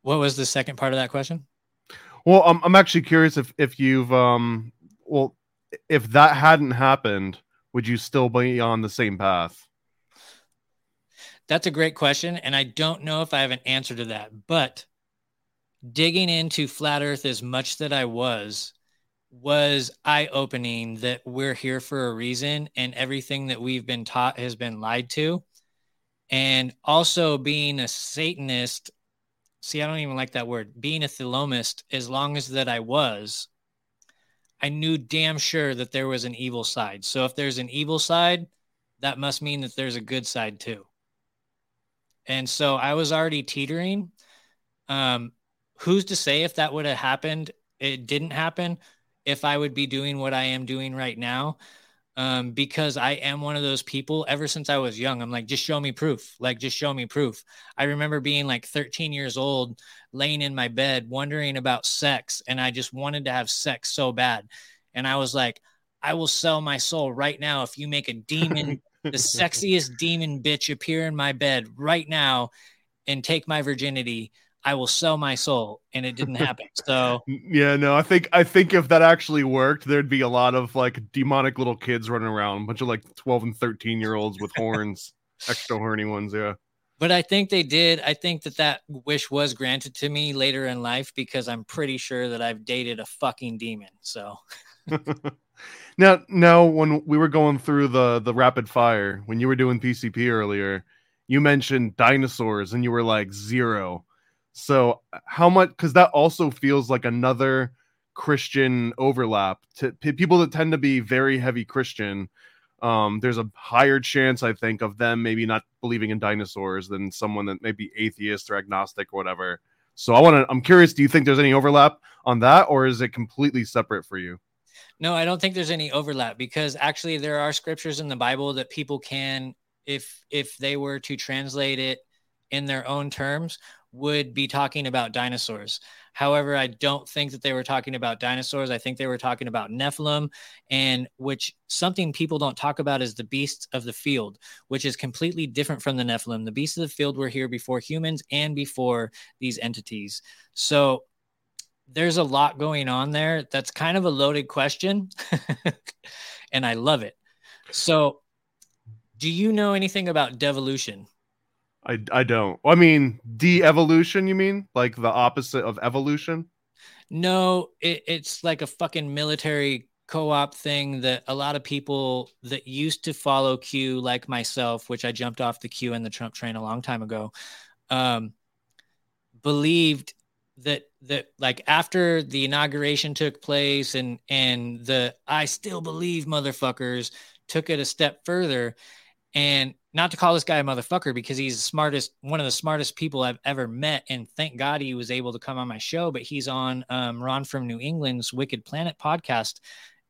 what was the second part of that question? Well, I'm I'm actually curious if if you've um well if that hadn't happened, would you still be on the same path? That's a great question. And I don't know if I have an answer to that. But digging into flat earth as much that I was, was eye opening that we're here for a reason and everything that we've been taught has been lied to. And also being a Satanist, see, I don't even like that word, being a Thelomist, as long as that I was, I knew damn sure that there was an evil side. So if there's an evil side, that must mean that there's a good side too. And so I was already teetering. Um, who's to say if that would have happened? It didn't happen. If I would be doing what I am doing right now, um, because I am one of those people ever since I was young. I'm like, just show me proof. Like, just show me proof. I remember being like 13 years old, laying in my bed, wondering about sex. And I just wanted to have sex so bad. And I was like, I will sell my soul right now if you make a demon, the sexiest demon bitch appear in my bed right now and take my virginity. I will sell my soul, and it didn't happen. So yeah, no, I think I think if that actually worked, there'd be a lot of like demonic little kids running around, a bunch of like twelve and thirteen year olds with horns, extra horny ones. Yeah, but I think they did. I think that that wish was granted to me later in life because I'm pretty sure that I've dated a fucking demon. So now, now when we were going through the the rapid fire, when you were doing PCP earlier, you mentioned dinosaurs, and you were like zero so how much? Because that also feels like another Christian overlap to p- people that tend to be very heavy Christian. Um, there's a higher chance, I think, of them maybe not believing in dinosaurs than someone that may be atheist or agnostic or whatever. So I want to. I'm curious. Do you think there's any overlap on that, or is it completely separate for you? No, I don't think there's any overlap because actually there are scriptures in the Bible that people can, if if they were to translate it in their own terms, would be talking about dinosaurs. However, I don't think that they were talking about dinosaurs. I think they were talking about Nephilim, and which something people don't talk about is the beasts of the field, which is completely different from the Nephilim. The beasts of the field were here before humans and before these entities. So there's a lot going on there. That's kind of a loaded question, and I love it. So, do you know anything about devolution? I I don't. I mean, de-evolution. You mean like the opposite of evolution? No, it, it's like a fucking military co-op thing that a lot of people that used to follow Q, like myself, which I jumped off the Q and the Trump train a long time ago, um, believed that that like after the inauguration took place and and the I still believe motherfuckers took it a step further and not to call this guy a motherfucker because he's the smartest, one of the smartest people I've ever met. And thank God he was able to come on my show. But he's on um, Ron from New England's Wicked Planet podcast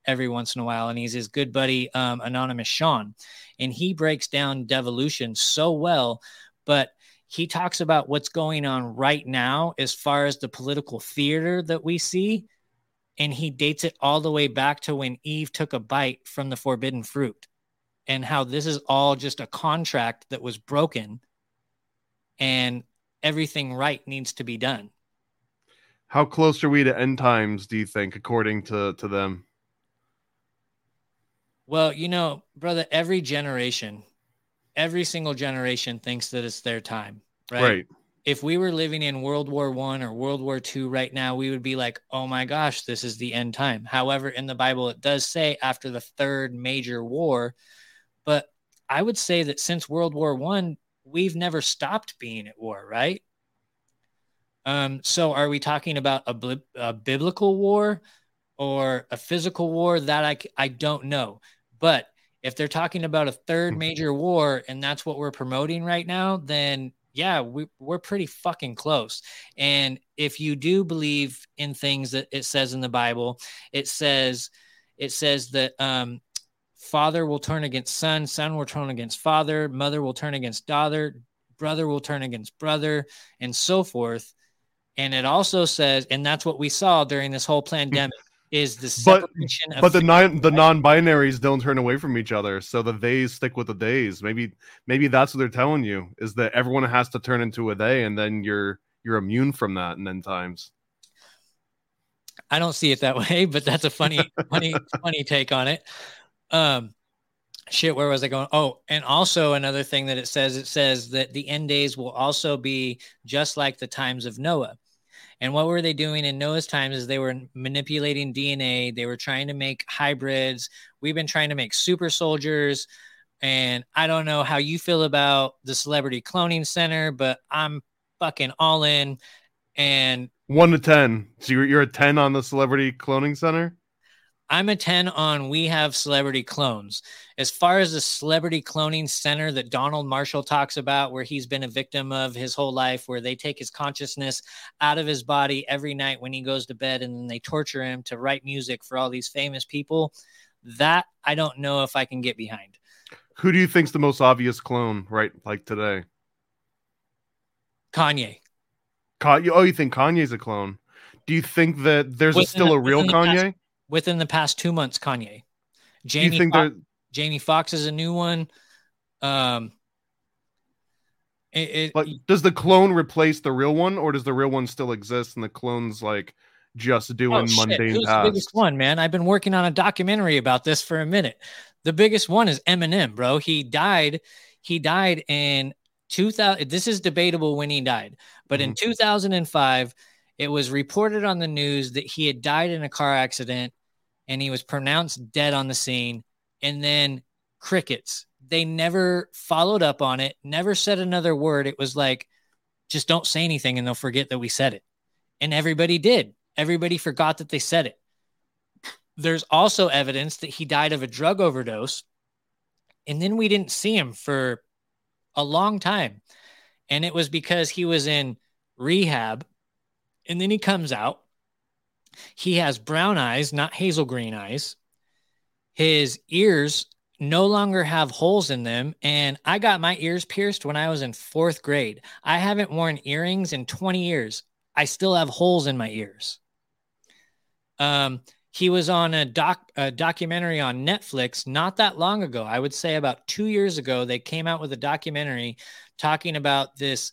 every once in a while. And he's his good buddy, um, Anonymous Sean. And he breaks down devolution so well. But he talks about what's going on right now as far as the political theater that we see. And he dates it all the way back to when Eve took a bite from the forbidden fruit and how this is all just a contract that was broken and everything right needs to be done. How close are we to end times, do you think, according to, to them? Well, you know, brother, every generation, every single generation thinks that it's their time, right? Right. If we were living in World War One or World War Two right now, we would be like, oh my gosh, this is the end time. However, in the Bible, it does say after the third major war, but I would say that since World War One, we've never stopped being at war, right? Um, so are we talking about a, a biblical war or a physical war? That I, I don't know. But if they're talking about a third major war and that's what we're promoting right now, then yeah, we, we're pretty fucking close. And if you do believe in things that it says in the Bible, it says it says that um, Father will turn against son, son will turn against father, mother will turn against daughter, brother will turn against brother, and so forth. And it also says, and that's what we saw during this whole pandemic. Is the separation but, but the non the non-binaries don't turn away from each other, so the theys stick with the days. Maybe maybe that's what they're telling you is that everyone has to turn into a they, and then you're you're immune from that in end times. I don't see it that way, but that's a funny, funny, funny take on it. Um, shit where was i going? Oh and also another thing that it says it says that the end days will also be just like the times of noah. And what were they doing in noah's times is they were manipulating dna they were trying to make hybrids. We've been trying to make super soldiers. And i don't know how you feel about the celebrity cloning center but i'm fucking all in. And one to ten. So you're, you're a 10 on the celebrity cloning center I'm a 10 on we have celebrity clones. As far as the celebrity cloning center that Donald Marshall talks about, where he's been a victim of his whole life, where they take his consciousness out of his body every night when he goes to bed and then they torture him to write music for all these famous people, that I don't know if I can get behind. Who do you think's the most obvious clone, right? Like today? Kanye. Kanye. Oh, you think Kanye's a clone? Do you think that there's a, still a real Kanye? Within the past two months, Kanye. Jamie, Fox, Jamie Foxx is a new one. Um, it, it, does the clone replace the real one, or does the real one still exist and the clone's like just doing oh, mundane Who's tasks? The biggest one, man. I've been working on a documentary about this for a minute. The biggest one is Eminem, bro. He died. He died in 2000. This is debatable when he died, but mm-hmm. in 2005, it was reported on the news that he had died in a car accident and he was pronounced dead on the scene. And then crickets. They never followed up on it, never said another word. It was like, just don't say anything and they'll forget that we said it. And everybody did. Everybody forgot that they said it. There's also evidence that he died of a drug overdose. And then we didn't see him for a long time. And it was because he was in rehab. And then he comes out he has brown eyes, not hazel green eyes. His ears no longer have holes in them. And I got my ears pierced when I was in fourth grade. I haven't worn earrings in 20 years. I still have holes in my ears. Um, he was on a doc a documentary on Netflix not that long ago. I would say about two years ago. They came out with a documentary talking about this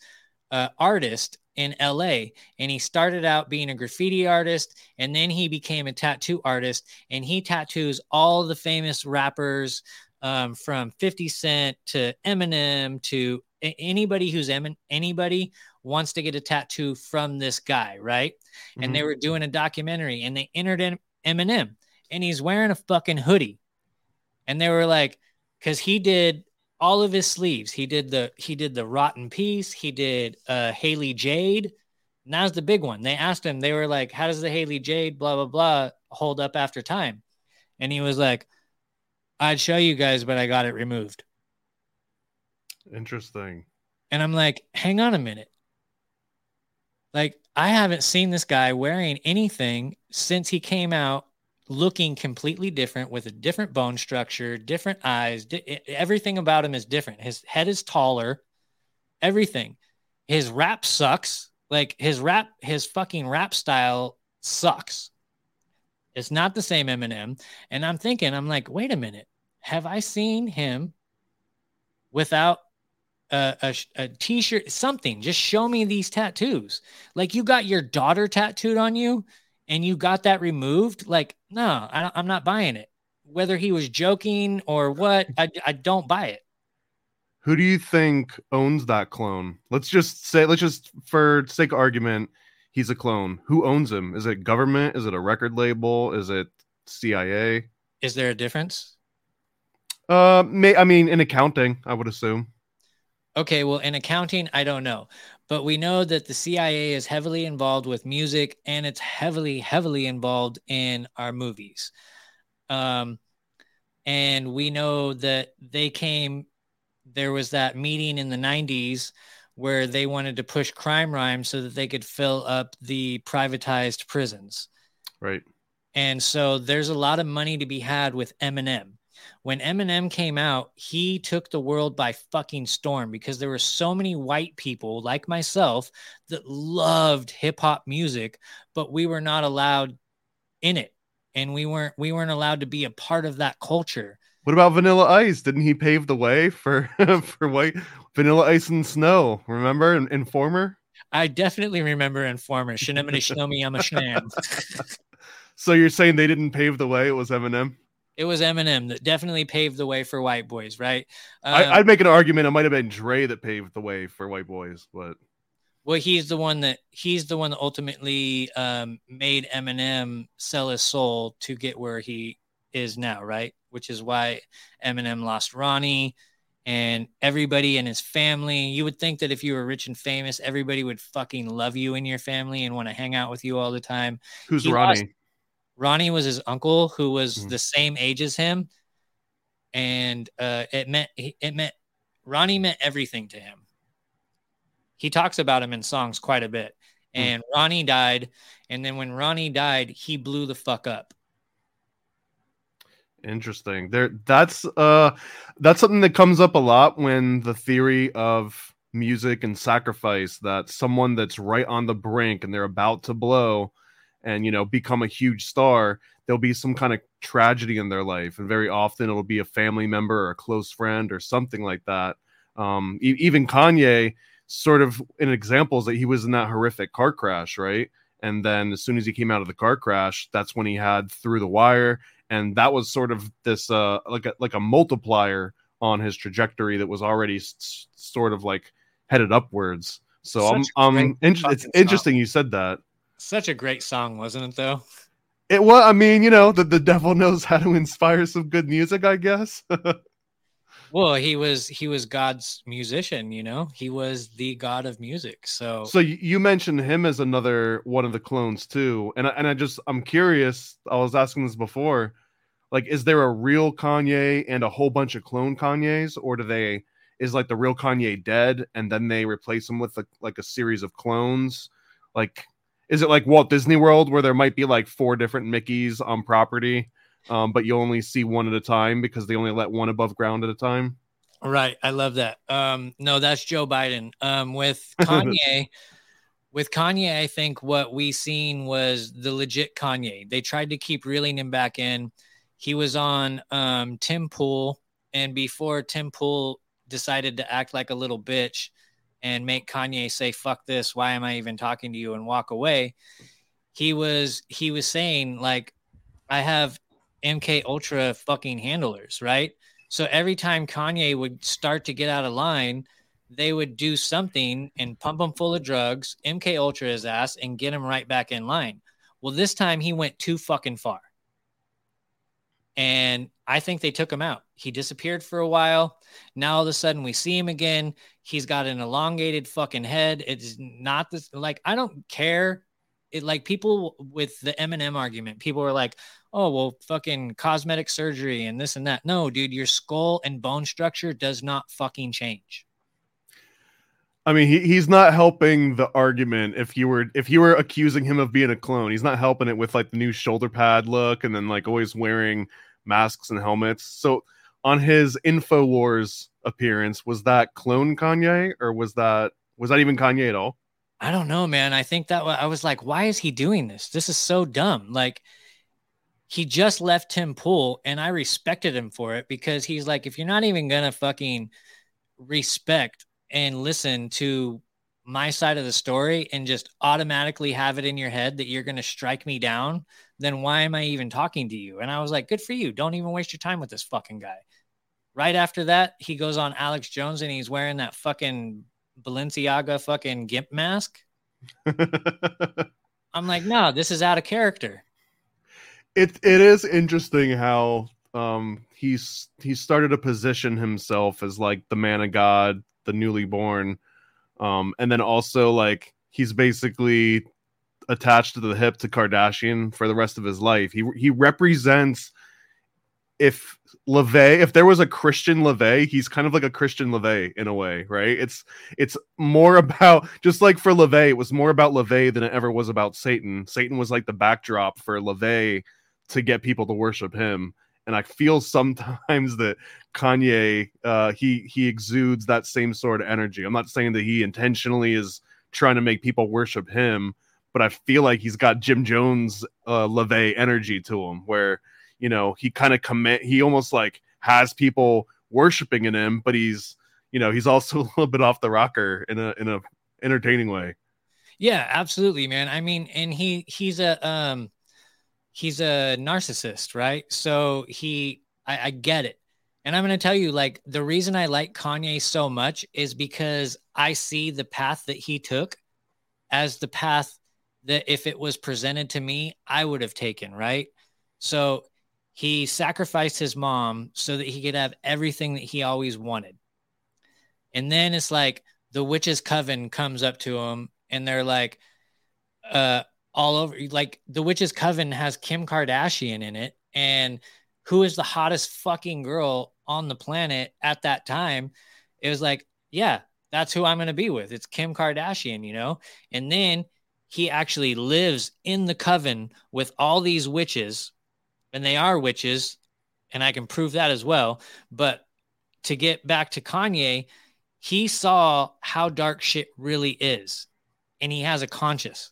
uh, artist in LA and he started out being a graffiti artist and then he became a tattoo artist and he tattoos all the famous rappers um, from 50 Cent to Eminem to anybody who's em- anybody wants to get a tattoo from this guy, right? Mm-hmm. And they mm-hmm. were doing a documentary and they entered in Eminem and he's wearing a fucking hoodie. And they were like, because he did all of his sleeves. He did the he did the rotten piece. He did uh Hailie Jade. And that was the big one. They asked him, they were like, How does the Hailie Jade blah blah blah hold up after time? And he was like, I'd show you guys, but I got it removed. Interesting. And I'm like, hang on a minute. Like, I haven't seen this guy wearing anything since he came out looking completely different with a different bone structure, different eyes. Di- everything about him is different. His head is taller, everything. His rap sucks. Like his rap, his fucking rap style sucks. It's not the same Eminem. And I'm thinking, I'm like, wait a minute. Have I seen him without a, a, a t-shirt, something? Just show me these tattoos. Like you got your daughter tattooed on you and you got that removed, like, no, I, am not buying it. Whether he was joking or what, I, I don't buy it. Who do you think owns that clone? Let's just say, let's just, for sake of argument, he's a clone. Who owns him? Is it government? Is it a record label? Is it CIA? Is there a difference? Uh, may I mean in accounting, I would assume. Okay, well, in accounting, I don't know but we know that the CIA is heavily involved with music and it's heavily, heavily involved in our movies. Um, and we know that they came, there was that meeting in the 90s where they wanted to push crime rhyme so that they could fill up the privatized prisons. Right. And so there's a lot of money to be had with Eminem when Eminem came out, he took the world by fucking storm because there were so many white people like myself that loved hip hop music, but we were not allowed in it. And we weren't we weren't allowed to be a part of that culture. What about Vanilla Ice? Didn't he pave the way for for white Vanilla Ice and Snow? Remember Informer? I definitely remember Informer. Shinimini Shinomi I'm a Shnam. so you're saying they didn't pave the way? It was Eminem. It was Eminem that definitely paved the way for white boys, right? Um, I, would make an argument it might have been Dre that paved the way for white boys, but well, he's the one that he's the one that ultimately um, made Eminem sell his soul to get where he is now, right? Which is why Eminem lost Ronnie and everybody in his family. You would think that if you were rich and famous, everybody would fucking love you in your family and want to hang out with you all the time. Who's he Ronnie? Lost, Ronnie was his uncle who was mm-hmm. the same age as him, and uh, it meant it meant Ronnie meant everything to him. He talks about him in songs quite a bit. Mm-hmm. And mm-hmm. Ronnie died, and then when Ronnie died, he blew the fuck up. Interesting. There that's uh that's something that comes up a lot when the theory of music and sacrifice that someone that's right on the brink and they're about to blow and you know become a huge star there'll be some kind of tragedy in their life and very often it'll be a family member or a close friend or something like that. Um, e- even kanye sort of an example is that he was in that horrific car crash right? And then as soon as he came out of the car crash that's when he had through the wire and that was sort of this uh like a like a multiplier on his trajectory that was already s- sort of like headed upwards. So Such i'm i'm in- it's interesting you said that such a great song, wasn't it? Though it was. I mean, you know, the the devil knows how to inspire some good music, I guess. well, he was he was God's musician. You know, he was the God of music. So, so you mentioned him as another one of the clones too, and I, and I just I'm curious. I was asking this before. Like, is there a real Kanye and a whole bunch of clone Kanyes, or do they? Is like the real Kanye dead, and then they replace him with a, like a series of clones? Like, is it like Walt Disney World where there might be like four different Mickeys on property, um, but you only see one at a time because they only let one above ground at a time? Right. I love that. Um, no, that's Joe Biden. Um, with Kanye, with Kanye, I think what we seen was the legit Kanye. They tried to keep reeling him back in. He was on um, Tim Pool, and before Tim Pool decided to act like a little bitch, and make Kanye say fuck this, why am I even talking to you and walk away. He was he was saying like I have MK Ultra fucking handlers, right? So every time Kanye would start to get out of line, they would do something and pump him full of drugs, MK Ultra his ass, and get him right back in line. Well, this time he went too fucking far. And I think they took him out. He disappeared for a while. Now all of a sudden we see him again. He's got an elongated fucking head. It's not this like I don't care. It like people with the Eminem argument, people were like, oh well, fucking cosmetic surgery and this and that. No, dude, your skull and bone structure does not fucking change. I mean, he, he's not helping the argument if you were if you were accusing him of being a clone. He's not helping it with like the new shoulder pad look and then like always wearing masks and helmets. So on his Infowars appearance, was that clone Kanye or was that was that even Kanye at all? I don't know, man. I think that I was like, why is he doing this? This is so dumb. Like he just left Tim Pool and I respected him for it because he's like, if you're not even gonna fucking respect and listen to my side of the story and just automatically have it in your head that you're going to strike me down, then why am I even talking to you? And I was like, good for you. Don't even waste your time with this fucking guy. Right after that, he goes on Alex Jones and he's wearing that fucking Balenciaga fucking gimp mask. I'm like, no, this is out of character. It it is interesting how um he's he started to position himself as like the man of God, the newly born um, and then also like he's basically attached to the hip to Kardashian for the rest of his life. He he represents if LaVey, if there was a Christian LaVey, he's kind of like a Christian LaVey in a way, right? It's it's more about just like for LaVey, it was more about LaVey than it ever was about Satan. Satan was like the backdrop for LaVey to get people to worship him and I feel sometimes that Kanye uh, he he exudes that same sort of energy. I'm not saying that he intentionally is trying to make people worship him, but I feel like he's got Jim Jones uh, LaVey energy to him, where you know he kind of commit he almost like has people worshiping in him, but he's you know he's also a little bit off the rocker in a in a entertaining way. Yeah, absolutely, man. I mean, and he he's a um he's a narcissist, right? So he, I, I get it. And I'm going to tell you, like, the reason I like Kanye so much is because I see the path that he took as the path that if it was presented to me, I would have taken, right? So he sacrificed his mom so that he could have everything that he always wanted. And then it's like the witches coven comes up to him and they're like, uh, all over like the witches coven has Kim Kardashian in it and who is the hottest fucking girl on the planet at that time. It was like yeah that's who I'm going to be with. It's Kim Kardashian you know? And then he actually lives in the coven with all these witches and they are witches and I can prove that as well. But to get back to Kanye he saw how dark shit really is and he has a conscience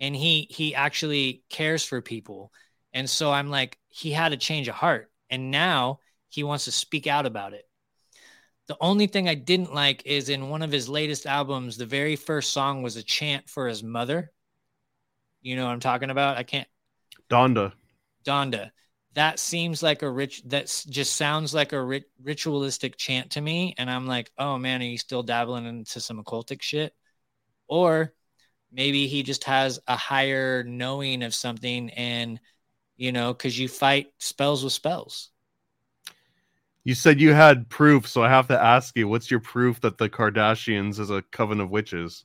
and he he actually cares for people. And so i'm like he had a change of heart and now he wants to speak out about it. The only thing i didn't like is in one of his latest albums the very first song was a chant for his mother. You know what i'm talking about? I can't. Donda donda that seems like a rich that just sounds like a rit- ritualistic chant to me and i'm like oh man are you still dabbling into some occultic shit? Or maybe he just has a higher knowing of something and you know because you fight spells with spells. You said you had proof so i have to ask you what's your proof that the kardashians is a coven of witches?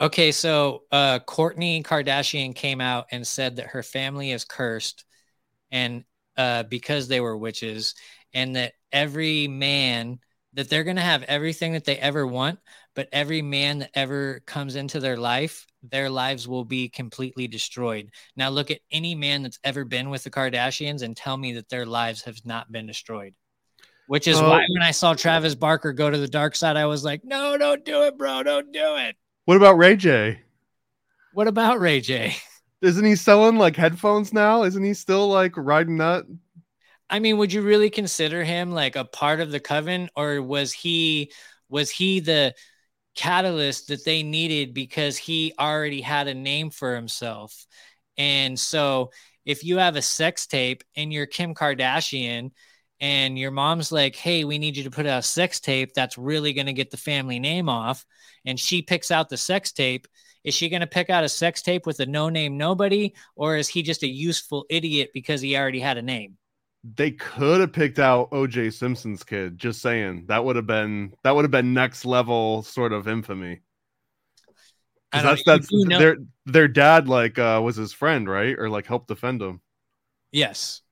Okay so uh kourtney kardashian came out and said that her family is cursed and uh because they were witches and that every man that they're going to have everything that they ever want but every man that ever comes into their life, their lives will be completely destroyed. Now, look at any man that's ever been with the Kardashians and tell me that their lives have not been destroyed. Which is why when I saw Travis Barker go to the dark side, I was like, no, don't do it, bro. Don't do it. What about Ray J? What about Ray J? Isn't he selling like headphones now? Isn't he still like riding that? I mean, would you really consider him like a part of the coven, or was he was he the catalyst that they needed because he already had a name for himself. And so if you have a sex tape and you're Kim Kardashian and your mom's like, hey, we need you to put out a sex tape that's really going to get the family name off, and she picks out the sex tape, is she going to pick out a sex tape with a no name nobody, or is he just a useful idiot because he already had a name? they could have picked out OJ Simpson's kid. Just saying, that would have been that would have been next level sort of infamy. That's that's know- their their dad like uh was his friend, right? Or like helped defend him. Yes,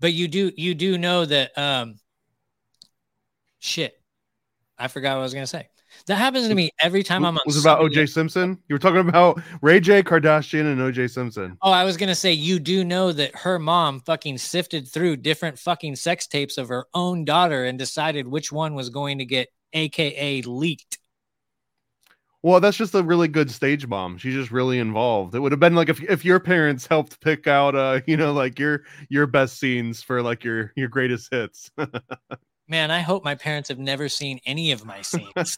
but you do you do know that um shit. I forgot what I was gonna say. That happens to me every time I'm on. Was about OJ Simpson? You were talking about Ray J, Kardashian, and OJ Simpson. Oh, I was gonna say you do know that her mom fucking sifted through different fucking sex tapes of her own daughter and decided which one was going to get AKA leaked. Well, that's just a really good stage mom. She's just really involved. It would have been like if if your parents helped pick out uh, you know, like your your best scenes for like your your greatest hits. Man, I hope my parents have never seen any of my scenes.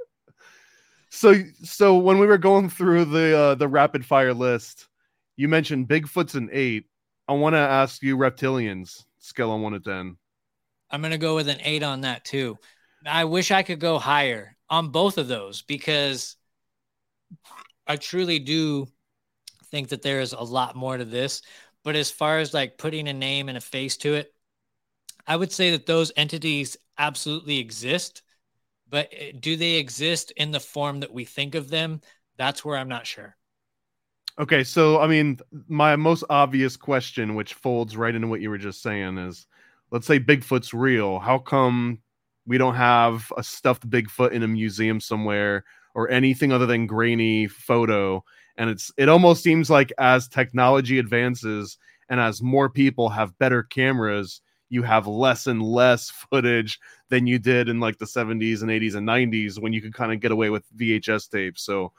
so, so when we were going through the uh, the rapid fire list, you mentioned Bigfoot's an eight. I want to ask you reptilians scale on one to ten. I'm gonna go with an eight on that too. I wish I could go higher on both of those because I truly do think that there is a lot more to this. But as far as like putting a name and a face to it, I would say that those entities absolutely exist, but eh, do they exist in the form that we think of them? That's where I'm not sure. Okay, so I mean, my most obvious question, which folds right into what you were just saying, is let's say Bigfoot's real. How come we don't have a stuffed Bigfoot in a museum somewhere or anything other than grainy photo? And it's it almost seems like as technology advances and as more people have better cameras, you have less and less footage than you did in like the 70s and 80s and 90s when you could kind of get away with VHS tapes. So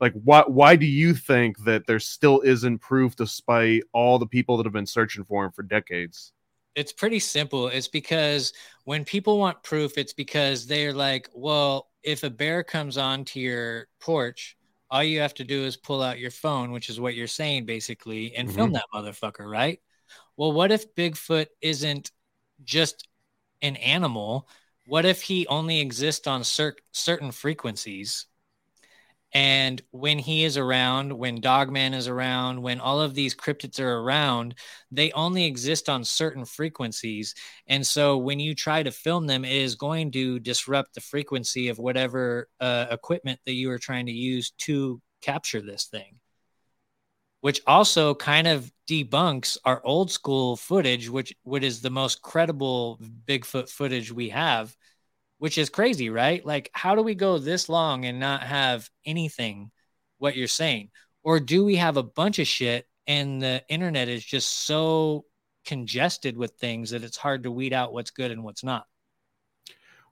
like why why do you think that there still isn't proof despite all the people that have been searching for him for decades? It's pretty simple. It's because when people want proof, it's because they're like, well, if a bear comes onto your porch, all you have to do is pull out your phone, which is what you're saying basically, and mm-hmm. film that motherfucker, right? Well, what if Bigfoot isn't just an animal? What if he only exists on cer- certain frequencies? And when he is around, when Dogman is around, when all of these cryptids are around, they only exist on certain frequencies. And so when you try to film them, it is going to disrupt the frequency of whatever uh, equipment that you are trying to use to capture this thing. Which also kind of debunks our old school footage, which what is the most credible Bigfoot footage we have which is crazy, right? Like, how do we go this long and not have anything what you're saying? Or do we have a bunch of shit and the internet is just so congested with things that it's hard to weed out what's good and what's not?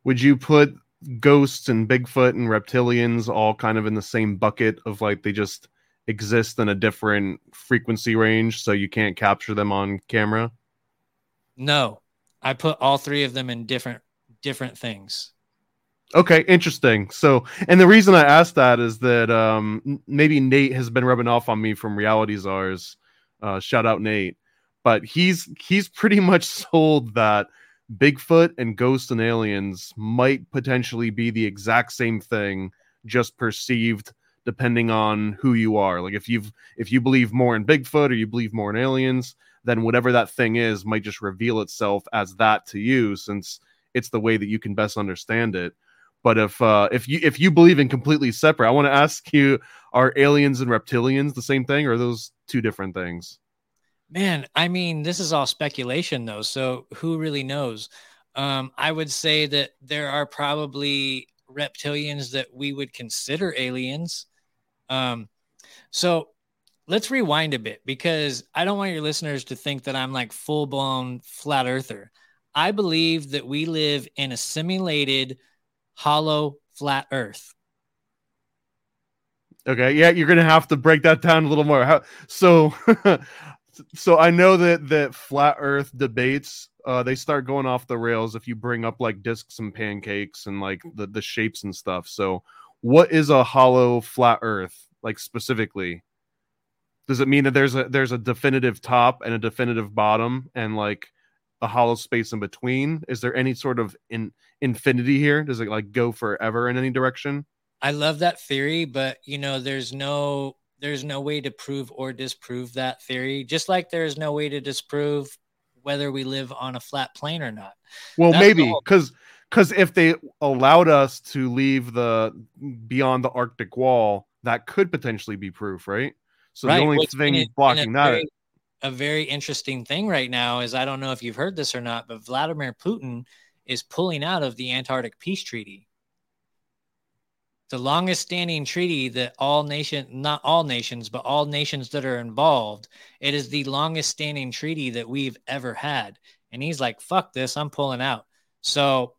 Would you put ghosts and Bigfoot and reptilians all kind of in the same bucket of like they just exist in a different frequency range so you can't capture them on camera? No. I put all three of them in different different things. Okay, interesting. So, and the reason I asked that is that um, maybe Nate has been rubbing off on me from Reality Czars. Uh, shout out Nate, but he's he's pretty much sold that Bigfoot and ghosts and aliens might potentially be the exact same thing, just perceived depending on who you are. Like if you've if you believe more in Bigfoot or you believe more in aliens, then whatever that thing is might just reveal itself as that to you, since it's the way that you can best understand it. But if uh, if you if you believe in completely separate, I want to ask you: Are aliens and reptilians the same thing, or are those two different things? Man, I mean, this is all speculation, though. So who really knows? Um, I would say that there are probably reptilians that we would consider aliens. Um, so let's rewind a bit because I don't want your listeners to think that I'm like full blown flat earther. I believe that we live in a simulated hollow flat earth. Okay, yeah, you're gonna have to break that down a little more. How, so, so I know that that flat Earth debates uh, they start going off the rails if you bring up like discs and pancakes and like the the shapes and stuff. So, what is a hollow flat Earth like specifically? Does it mean that there's a there's a definitive top and a definitive bottom and like a hollow space in between? Is there any sort of in infinity here? Does it like go forever in any direction? I love that theory, but you know, there's no there's no way to prove or disprove that theory. Just like there's no way to disprove whether we live on a flat plane or not. Well, That's maybe because because if they allowed us to leave the beyond the Arctic wall, that could potentially be proof, right? So right. the only thing blocking that very, a very interesting thing right now is I don't know if you've heard this or not, but Vladimir Putin is pulling out of the Antarctic Peace Treaty. The longest standing treaty that all nation not all nations, but all nations that are involved, it is the longest standing treaty that we've ever had. And he's like, fuck this, I'm pulling out. So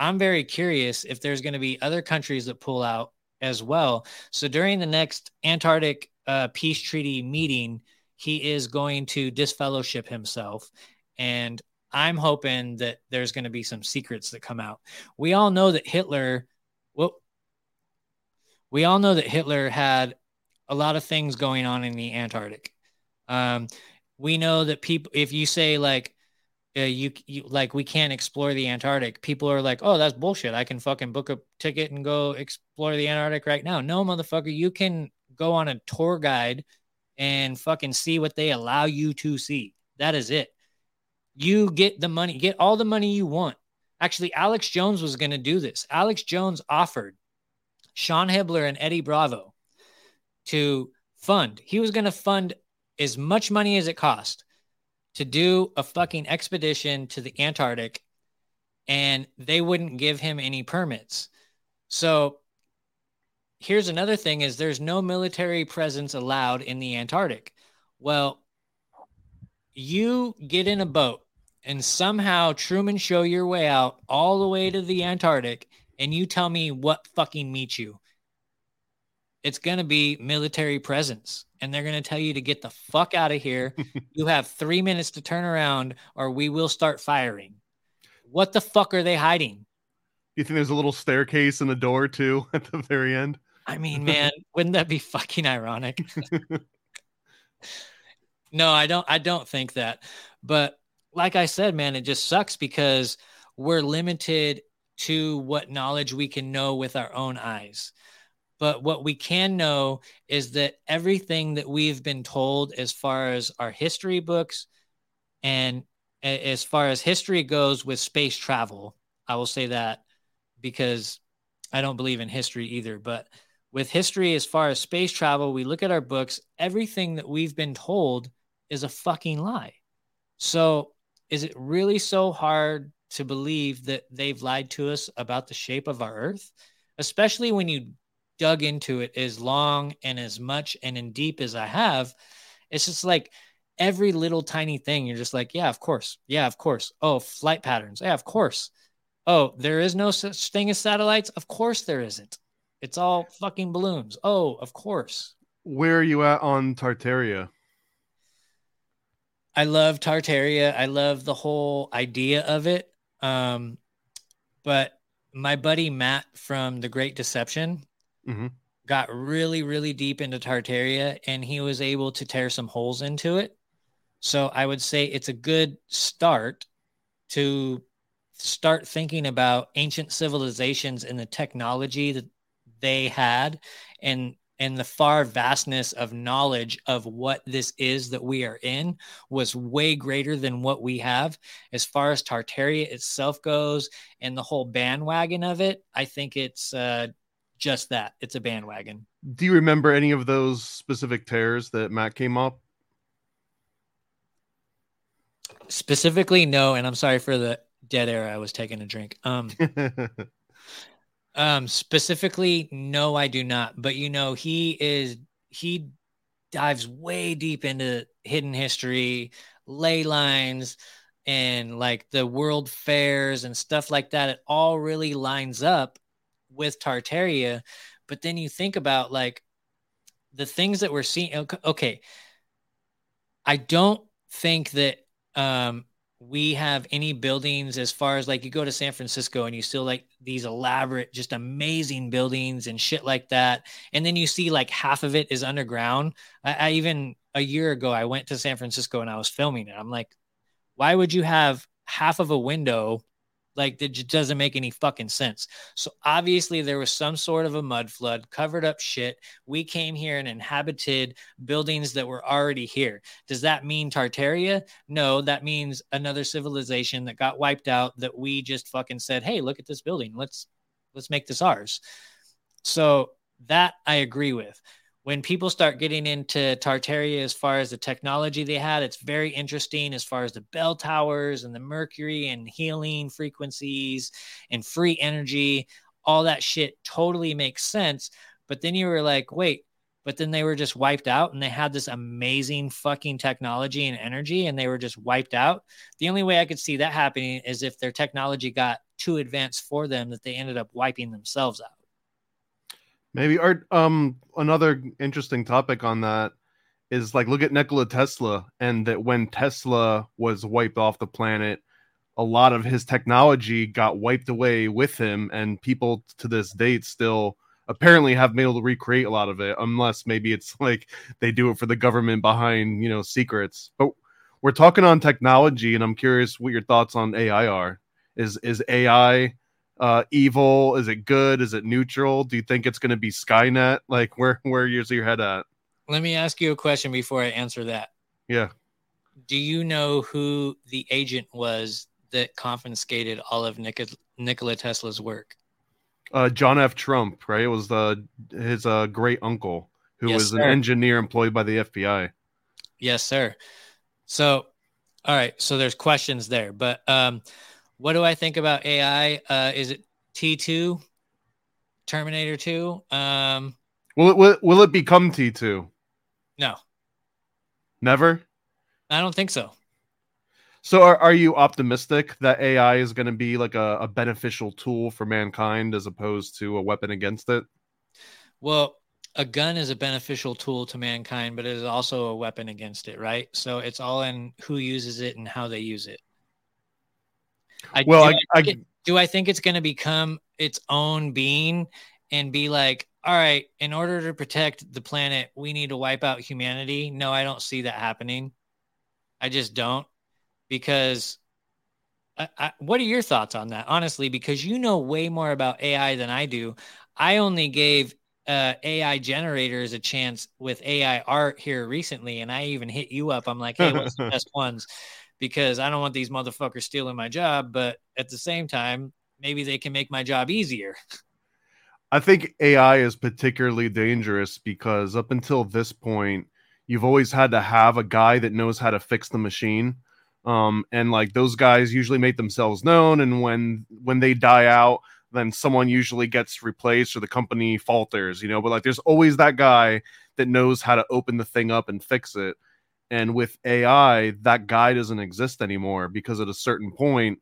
I'm very curious if there's going to be other countries that pull out as well. So during the next Antarctic uh, Peace Treaty meeting, he is going to disfellowship himself. And I'm hoping that there's going to be some secrets that come out. We all know that Hitler, well, we all know that Hitler had a lot of things going on in the Antarctic. Um, we know that people, if you say like, uh, you, you like we can't explore the Antarctic. People are like, "Oh, that's bullshit. I can fucking book a ticket and go explore the Antarctic right now." No, motherfucker, you can go on a tour guide and fucking see what they allow you to see. That is it. You get the money, get all the money you want. Actually, Alex Jones was going to do this. Alex Jones offered Sean Hibbler and Eddie Bravo to fund. He was going to fund as much money as it cost to do a fucking expedition to the Antarctic and they wouldn't give him any permits. So here's another thing is there's no military presence allowed in the Antarctic. Well, you get in a boat and somehow Truman show your way out all the way to the Antarctic and you tell me what fucking meets you. It's going to be military presence and they're going to tell you to get the fuck out of here. you have 3 minutes to turn around or we will start firing. What the fuck are they hiding? You think there's a little staircase in the door too at the very end? I mean, man, wouldn't that be fucking ironic? no, I don't I don't think that. But like I said, man, it just sucks because we're limited to what knowledge we can know with our own eyes. But what we can know is that everything that we've been told as far as our history books and as far as history goes with space travel, I will say that because I don't believe in history either. But with history, as far as space travel, we look at our books, everything that we've been told is a fucking lie. So is it really so hard to believe that they've lied to us about the shape of our earth? Especially when you dug into it as long and as much and in deep as I have, it's just like every little tiny thing. You're just like, yeah, of course. Yeah, of course. Oh, flight patterns. Yeah, of course. Oh, there is no such thing as satellites. Of course there isn't. It's all fucking balloons. Oh, of course. Where are you at on Tartaria? I love Tartaria. I love the whole idea of it. Um, but my buddy Matt from The Great Deception, mm-hmm. got really, really deep into Tartaria and he was able to tear some holes into it. So I would say it's a good start to start thinking about ancient civilizations and the technology that they had and and the far vastness of knowledge of what this is that we are in was way greater than what we have as far as tartaria itself goes and the whole bandwagon of it i think it's uh, just that. It's a bandwagon. Do you remember any of those specific tears that Matt came up? Specifically, no. And I'm sorry for the dead air. I was taking a drink. Um, um, specifically, no, I do not. But you know, he is he dives way deep into hidden history, ley lines, and like the world fairs and stuff like that. It all really lines up with Tartaria. But then you think about like the things that we're seeing. Okay. I don't think that um, we have any buildings as far as like you go to San Francisco and you still like these elaborate, just amazing buildings and shit like that. And then you see like half of it is underground. I, I even a year ago, I went to San Francisco and I was filming it. I'm like, why would you have half of a window like it just doesn't make any fucking sense. So obviously there was some sort of a mud flood, covered up shit. We came here and inhabited buildings that were already here. Does that mean Tartaria? No, that means another civilization that got wiped out that we just fucking said, "Hey, look at this building. Let's let's make this ours." So that I agree with when people start getting into Tartaria as far as the technology they had, it's very interesting as far as the bell towers and the mercury and healing frequencies and free energy. All that shit totally makes sense. But then you were like, wait, but then they were just wiped out and they had this amazing fucking technology and energy and they were just wiped out. The only way I could see that happening is if their technology got too advanced for them that they ended up wiping themselves out. Maybe art. Um, another interesting topic on that is like look at Nikola Tesla, and that when Tesla was wiped off the planet, a lot of his technology got wiped away with him, and people to this date still apparently have been able to recreate a lot of it, unless maybe it's like they do it for the government behind you know secrets. But we're talking on technology, and I'm curious what your thoughts on AI are. Is is AI uh, evil? Is it good? Is it neutral? Do you think it's going to be Skynet? Like, where where is your head at? Let me ask you a question before I answer that. Yeah. Do you know who the agent was that confiscated all of Nik- Nikola Tesla's work? Uh, John F. Trump, right? It was the his uh, great uncle who yes, was sir. an engineer employed by the FBI. Yes, sir. So, all right. So there's questions there, but um, what do I think about AI? Uh, is it T2, Terminator 2? Um, will it will, will it become T2? No. Never? I don't think so. So are, are you optimistic that AI is going to be like a, a beneficial tool for mankind as opposed to a weapon against it? Well, a gun is a beneficial tool to mankind, but it is also a weapon against it, right? So it's all in who uses it and how they use it. I, well, do I, I, do I think it's going to become its own being and be like, all right, in order to protect the planet, we need to wipe out humanity. No, I don't see that happening. I just don't because I, I, what are your thoughts on that honestly because you know way more about ai than i do i only gave uh, ai generators a chance with ai art here recently and i even hit you up i'm like hey what's the best ones because i don't want these motherfuckers stealing my job but at the same time maybe they can make my job easier. I think ai is particularly dangerous because up until this point you've always had to have a guy that knows how to fix the machine. Um, and like those guys usually make themselves known and when when they die out then someone usually gets replaced or the company falters you know? But like there's always that guy that knows how to open the thing up and fix it and with ai that guy doesn't exist anymore because at a certain point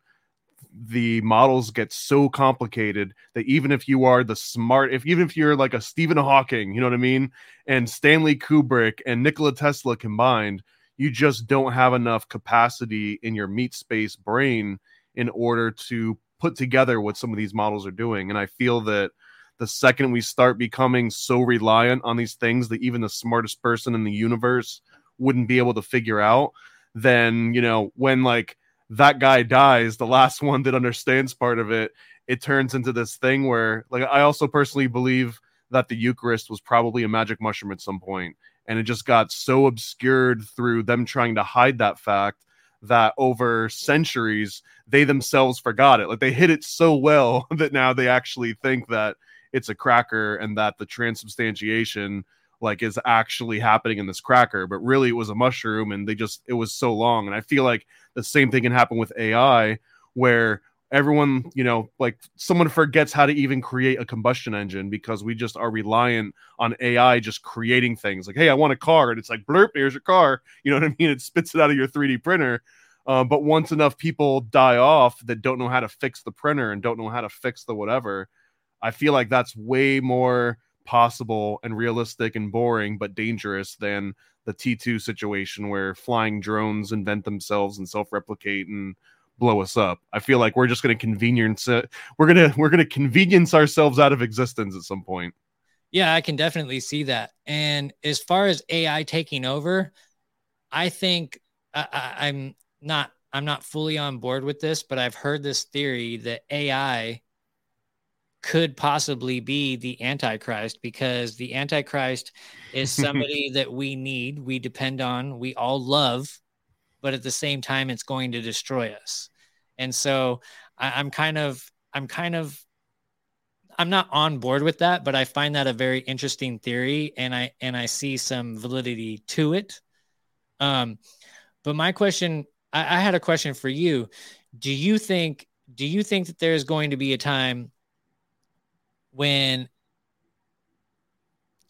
the models get so complicated that even if you are the smart if even if you're like a stephen hawking you know what i mean and stanley kubrick and nikola tesla combined you just don't have enough capacity in your meat space brain in order to put together what some of these models are doing. And I feel that the second we start becoming so reliant on these things that even the smartest person in the universe wouldn't be able to figure out, then, you know, when like that guy dies, the last one that understands part of it, it turns into this thing where, like, I also personally believe that the Eucharist was probably a magic mushroom at some point and it just got so obscured through them trying to hide that fact that over centuries they themselves forgot it. Like they hid it so well that now they actually think that it's a cracker and that the transubstantiation like is actually happening in this cracker but really it was a mushroom and they just it was so long. And i feel like the same thing can happen with ai where everyone you know like someone forgets how to even create a combustion engine because we just are reliant on ai just creating things. Like hey i want a car and it's like blurp here's your car. You know what i mean? It spits it out of your 3d printer. Um, but once enough people die off that don't know how to fix the printer and don't know how to fix the whatever i feel like that's way more possible and realistic and boring but dangerous than the t2 situation where flying drones invent themselves and self-replicate and blow us up. I feel like we're just going to convenience it. We're going to we're going to convenience ourselves out of existence at some point. Yeah, I can definitely see that. And as far as AI taking over, I think I, I'm not I'm not fully on board with this, but I've heard this theory that AI could possibly be the antichrist because the antichrist is somebody that we need, we depend on, we all love, but at the same time it's going to destroy us. And so I, i'm kind of i'm kind of i'm not on board with that but i find that a very interesting theory and i and i see some validity to it. Um but my question I, I had a question for you. Do you think do you think that there's going to be a time when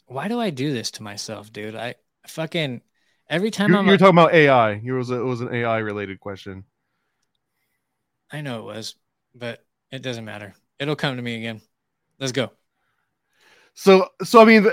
why do I do this to myself, dude? I fucking Every time you're, I'm you're talking about AI. It was a, it was an AI related question. I know it was, but it doesn't matter. It'll come to me again. Let's go. So so I mean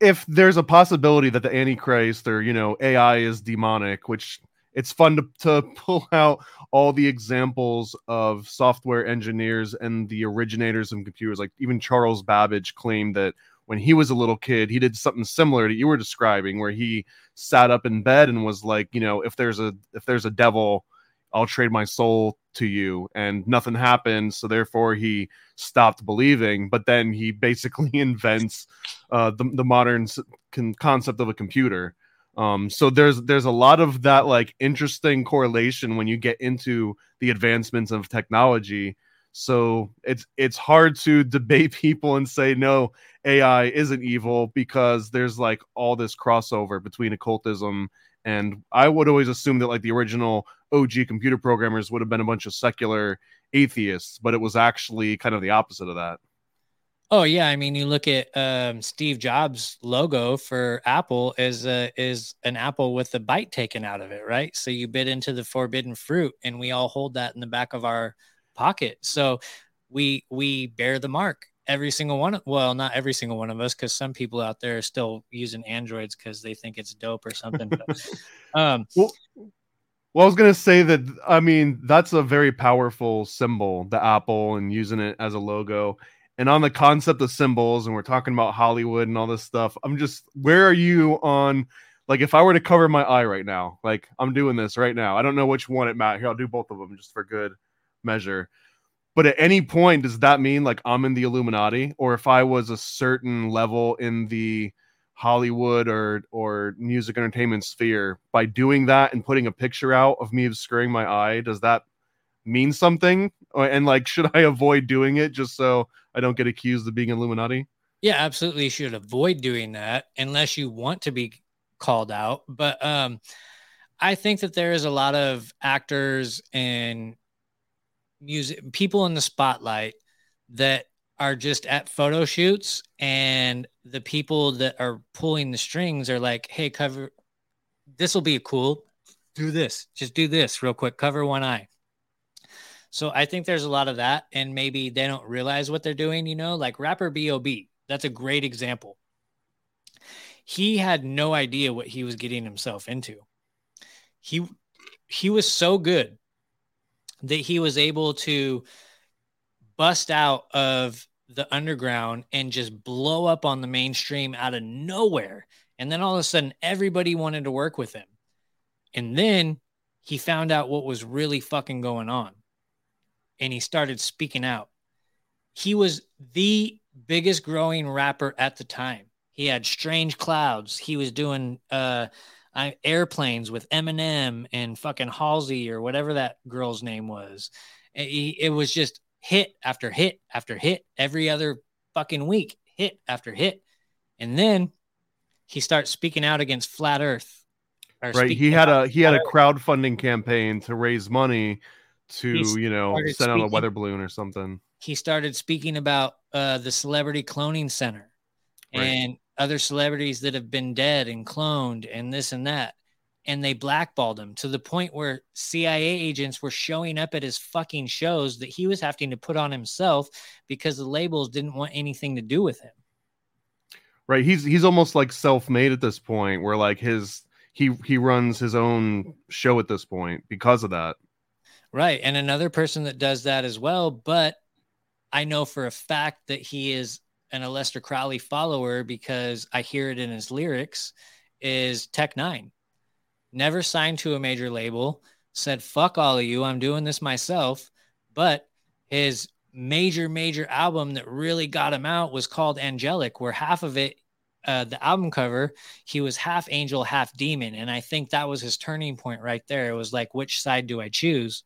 if there's a possibility that the antichrist or you know AI is demonic, which it's fun to, to pull out all the examples of software engineers and the originators of computers like even Charles Babbage claimed that when he was a little kid, he did something similar to you were describing, where he sat up in bed and was like, you know, if there's a if there's a devil, I'll trade my soul to you, and nothing happened. So therefore, he stopped believing. But then he basically invents uh, the the modern con- concept of a computer. Um, so there's there's a lot of that like interesting correlation when you get into the advancements of technology so it's it's hard to debate people and say no, AI isn't evil because there's like all this crossover between occultism and I would always assume that like the original OG computer programmers would have been a bunch of secular atheists, but it was actually kind of the opposite of that. Oh yeah, I mean, you look at um, Steve Jobs' logo for Apple is a, is an apple with the bite taken out of it, right? So you bit into the forbidden fruit, and we all hold that in the back of our pocket. So we we bear the mark. Every single one. Well, not every single one of us, because some people out there are still using Androids because they think it's dope or something. But, um, well, well, I was gonna say that. I mean, that's a very powerful symbol, the apple, and using it as a logo. And on the concept of symbols, and we're talking about Hollywood and all this stuff. I'm just, where are you on? Like, if I were to cover my eye right now, like I'm doing this right now, I don't know which one it matters. Here, I'll do both of them just for good measure. But at any point, does that mean like I'm in the Illuminati, or if I was a certain level in the Hollywood or or music entertainment sphere by doing that and putting a picture out of me obscuring my eye? Does that mean something? And like, should I avoid doing it just so I don't get accused of being Illuminati? Yeah, absolutely. You should avoid doing that unless you want to be called out. But um, I think that there is a lot of actors and music people in the spotlight that are just at photo shoots and the people that are pulling the strings are like hey cover this will be cool do this just do this real quick cover one eye so i think there's a lot of that and maybe they don't realize what they're doing you know like rapper B.o.B that's a great example he had no idea what he was getting himself into he he was so good that he was able to bust out of the underground and just blow up on the mainstream out of nowhere. And then all of a sudden, everybody wanted to work with him. And then he found out what was really fucking going on. And he started speaking out. He was the biggest growing rapper at the time. He had Strange Clouds. He was doing uh, airplanes with Eminem and fucking Halsey or whatever that girl's name was. It, it was just hit after hit after hit every other fucking week, hit after hit. And then he starts speaking out against flat earth. Right. He had a he had a crowdfunding campaign to raise money to, you know, send speaking, out a weather balloon or something. He started speaking about uh, the celebrity cloning center right. and other celebrities that have been dead and cloned and this and that. And they blackballed him to the point where CIA agents were showing up at his fucking shows that he was having to put on himself because the labels didn't want anything to do with him. Right. He's he's almost like self-made at this point where like his he he runs his own show at this point because of that. Right. And another person that does that as well, but I know for a fact that he is an Aleister Crowley follower because I hear it in his lyrics is Tech N9ne. Never signed to a major label, said, fuck all of you, I'm doing this myself. But his major, major album that really got him out was called Anghellic, where half of it, uh, the album cover, he was half angel, half demon. And I think that was his turning point right there. It was like, which side do I choose?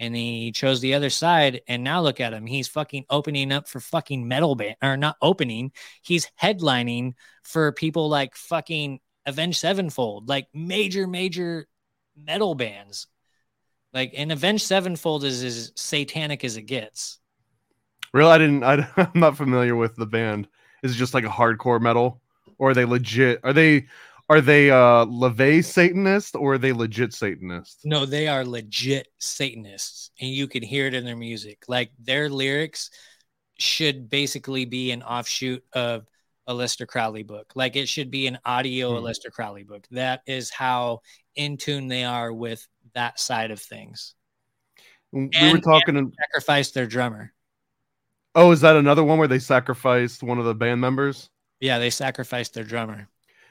And he chose the other side. And now look at him. He's fucking opening up for fucking metal band or not opening. He's headlining for people like fucking Avenged Sevenfold, like major, major metal bands. Like, and Avenged Sevenfold is as satanic as it gets. Real, I didn't. I, I'm not familiar with the band. Is it just like a hardcore metal, or are they legit? Are they are they uh LaVey Satanist or are they legit Satanists? No, they are legit Satanists, and you can hear it in their music. Like their lyrics should basically be an offshoot of a Aleister Crowley book. Like it should be an audio hmm. Aleister Crowley book. That is how in tune they are with that side of things. We and, were talking and sacrificed their drummer. Oh, is that another one where they sacrificed one of the band members? Yeah, they sacrificed their drummer.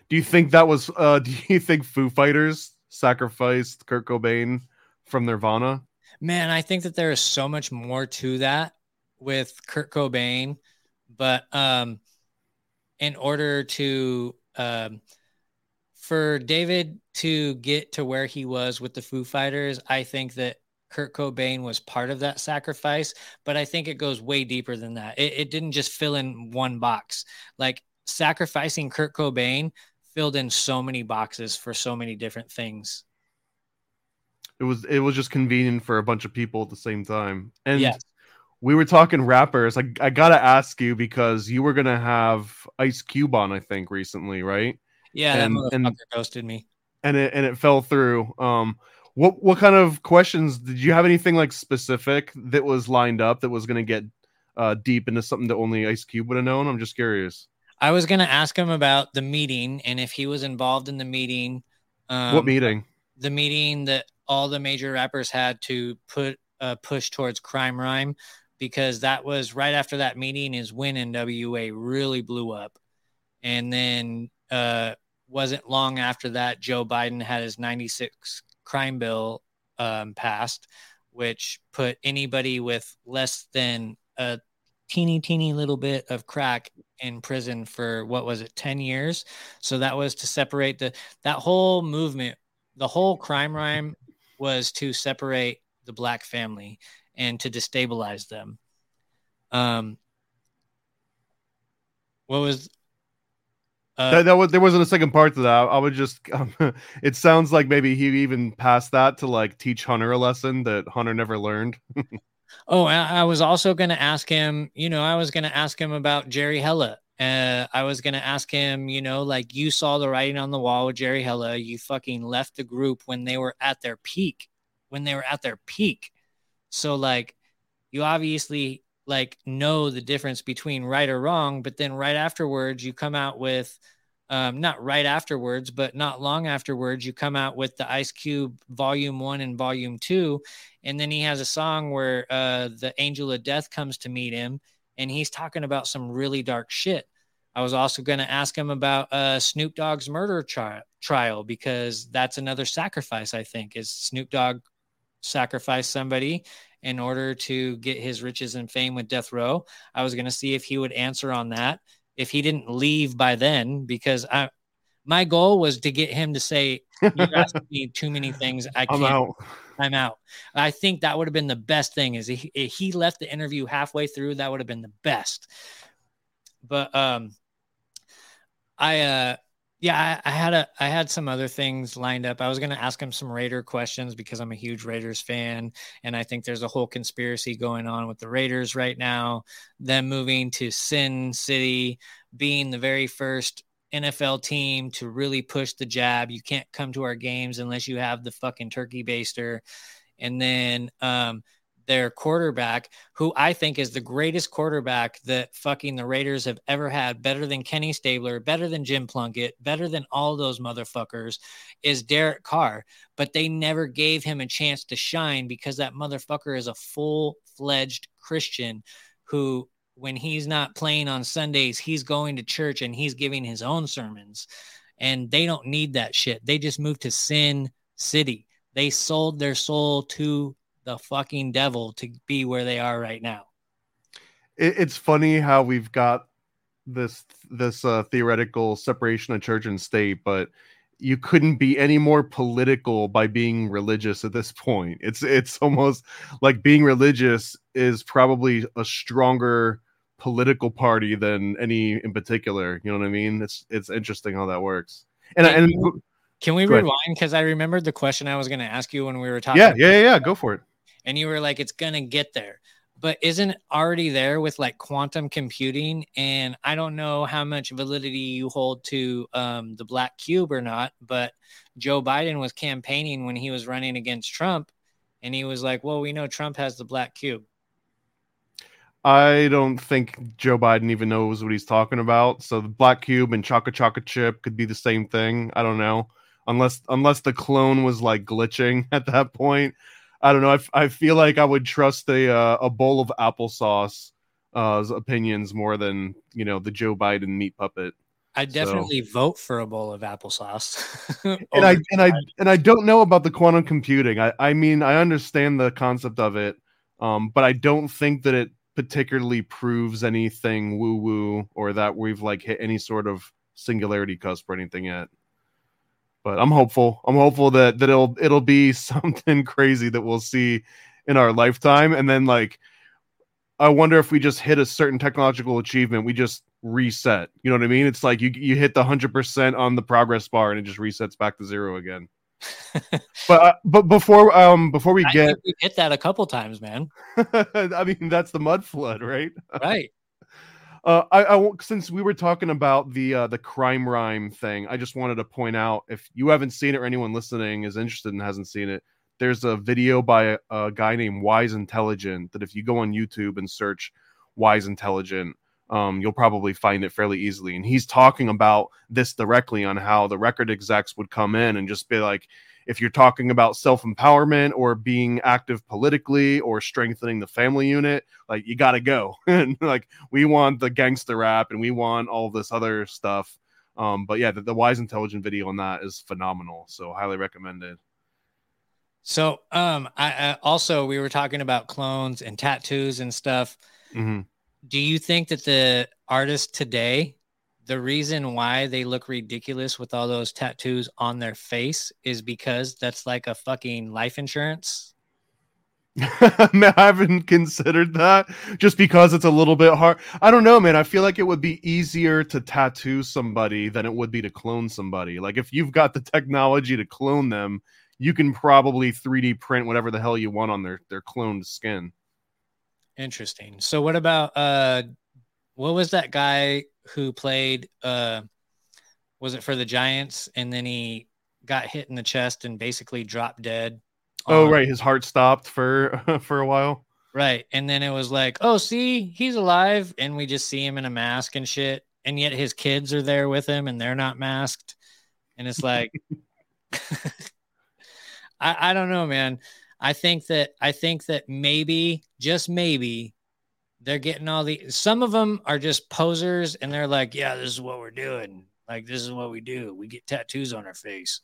Do you think that was? uh Do you think Foo Fighters sacrificed Kurt Cobain from Nirvana? Man, I think that there is so much more to that with Kurt Cobain, but um, in order to um, for David to get to where he was with the Foo Fighters, I think that Kurt Cobain was part of that sacrifice, but I think it goes way deeper than that. It, it didn't just fill in one box. Like sacrificing Kurt Cobain filled in so many boxes for so many different things. It was it was just convenient for a bunch of people at the same time. And yes. we were talking rappers. I I gotta ask you because you were gonna have Ice Cube on, I think, recently, right? Yeah, and, that motherfucker and, ghosted me. And it and it fell through. Um what what kind of questions did you have anything like specific that was lined up that was gonna get uh deep into something that only Ice Cube would have known? I'm just curious. I was going to ask him about the meeting and if he was involved in the meeting. Um, what meeting? The meeting that all the major rappers had to put uh, push towards crime rhyme because that was right after that meeting is when NWA really blew up. And then uh, wasn't long after that, Joe Biden had his 96 crime bill um, passed, which put anybody with less than a teeny, teeny little bit of crack in prison for what was it, 10 years? So that was to separate the, that whole movement, the whole crime rhyme was to separate the black family and to destabilize them. Um, what was uh, that, that, was there wasn't a second part to that. I, would just um, it sounds like maybe he even passed that to like teach Hunter a lesson that Hunter never learned. oh, I, was also going to ask him. You know, I was going to ask him about Jerry Heller. Uh, I was going to ask him, you know, like you saw the writing on the wall with Jerry Heller. You fucking left the group when they were at their peak, when they were at their peak. So, like, you obviously like know the difference between right or wrong, but then right afterwards you come out with um, not right afterwards, but not long afterwards, you come out with the Ice Cube Volume One and Volume Two, and then he has a song where uh, the Angel of Death comes to meet him, and he's talking about some really dark shit. I was also going to ask him about uh, Snoop Dogg's murder tri- trial because that's another sacrifice. I think is Snoop Dogg sacrificed somebody in order to get his riches and fame with Death Row. I was going to see if he would answer on that. If he didn't leave by then, because I, my goal was to get him to say, "You're asking me too many things. I can't. I'm out. I'm out." I think that would have been the best thing. Is he, if he left the interview halfway through, that would have been the best. But um, I uh, yeah, I, I, had a I had some other things lined up. I was going to ask him some Raider questions because I'm a huge Raiders fan, and I think there's a whole conspiracy going on with the Raiders right now. Them moving to Sin City, being the very first NFL team to really push the jab. You can't come to our games unless you have the fucking turkey baster, and then um, their quarterback, who I think is the greatest quarterback that fucking the Raiders have ever had, better than Kenny Stabler, better than Jim Plunkett, better than all those motherfuckers, is Derek Carr. But they never gave him a chance to shine because that motherfucker is a full fledged Christian who, when he's not playing on Sundays, he's going to church and he's giving his own sermons. And they don't need that shit. They just moved to Sin City. They sold their soul to the fucking devil to be where they are right now. It, it's funny how we've got this this uh, theoretical separation of church and state, but you couldn't be any more political by being religious at this point. It's it's almost like being religious is probably a stronger political party than any in particular. You know what I mean? It's it's interesting how that works. And and can we rewind because I remembered the question I was going to ask you when we were talking. Yeah, yeah, yeah. Go for it and you were like, it's to get there. But isn't already there with like quantum computing? And I don't know how much validity you hold to um, the black cube or not, but Joe Biden was campaigning when he was running against Trump. And he was like, well, we know Trump has the black cube. I don't think Joe Biden even knows what he's talking about. So the black cube and Chaka Chaka chip could be the same thing. I don't know. Unless unless the clone was like glitching at that point. I don't know. I, I feel like I would trust a uh, a bowl of applesauce uh, opinions more than you know the Joe Biden meat puppet. I definitely so. vote for a bowl of applesauce. and I and I and I don't know about the quantum computing. I I mean I understand the concept of it, um, but I don't think that it particularly proves anything woo woo or that we've like hit any sort of singularity cusp or anything yet but I'm hopeful. I'm hopeful that that it'll it'll be something crazy that we'll see in our lifetime, and then like I wonder if we just hit a certain technological achievement, we just reset. You know what I mean? It's like you you hit the hundred percent on the progress bar, and it just resets back to zero again. but uh, but before um before we I get we hit that a couple times, man. I mean that's the mud flood, right? Right. Uh, I, I since we were talking about the uh, the crime rhyme thing, I just wanted to point out if you haven't seen it or anyone listening is interested and hasn't seen it, there's a video by a, a guy named Wise Intelligent that if you go on YouTube and search Wise Intelligent, um, you'll probably find it fairly easily. And he's talking about this directly on how the record execs would come in and just be like, if you're talking about self empowerment or being active politically or strengthening the family unit, like you got to go. and like we want the gangster rap and we want all this other stuff. Um, but yeah, the, the Wise Intelligent video on that is phenomenal. So highly recommended. So, um, I, I also we were talking about clones and tattoos and stuff. Mm-hmm do you think that the artists today the reason why they look ridiculous with all those tattoos on their face is because that's like a fucking life insurance I haven't considered that just because it's a little bit hard. I don't know, man. I feel like it would be easier to tattoo somebody than it would be to clone somebody. Like if you've got the technology to clone them, you can probably 3D print whatever the hell you want on their their cloned skin. Interesting. So what about uh what was that guy who played uh was it for the Giants and then he got hit in the chest and basically dropped dead? Oh right, his heart stopped for for a while. Right. And then it was like, "Oh, see, he's alive." And we just see him in a mask and shit. And yet his kids are there with him and they're not masked. And it's like I I don't know, man. I think that I think that maybe just maybe they're getting all the some of them are just posers and they're like, yeah, this is what we're doing. Like this is what we do. We get tattoos on our face.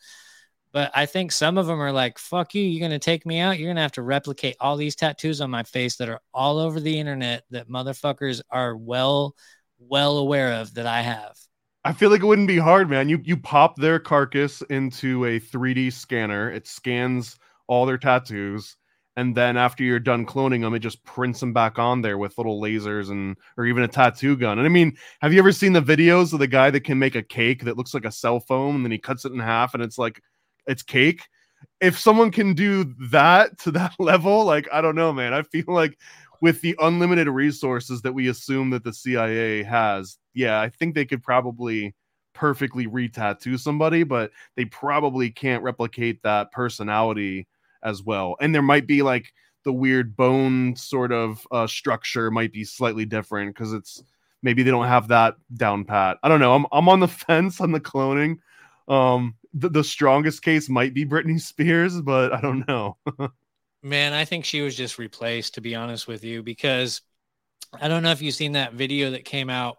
But I think some of them are like, fuck you, you're gonna take me out. You're gonna have to replicate all these tattoos on my face that are all over the internet that motherfuckers are well, well aware of that I have. I feel like it wouldn't be hard, man. You you pop their carcass into a 3D scanner, it scans all their tattoos and then after you're done cloning them it just prints them back on there with little lasers and or even a tattoo gun. And i mean have you ever seen the videos of the guy that can make a cake that looks like a cell phone and then he cuts it in half and it's like it's cake? If someone can do that to that level like i don't know man. I feel like with the unlimited resources that we assume that the cia has yeah i think they could probably perfectly re-tattoo somebody but they probably can't replicate that personality as well. And there might be like the weird bone sort of uh, structure might be slightly different because it's maybe they don't have that down pat. I don't know. I'm I'm on the fence on the cloning. Um, the, the strongest case might be Britney Spears, but I don't know. Man, I think she was just replaced, to be honest with you, because I don't know if you've seen that video that came out.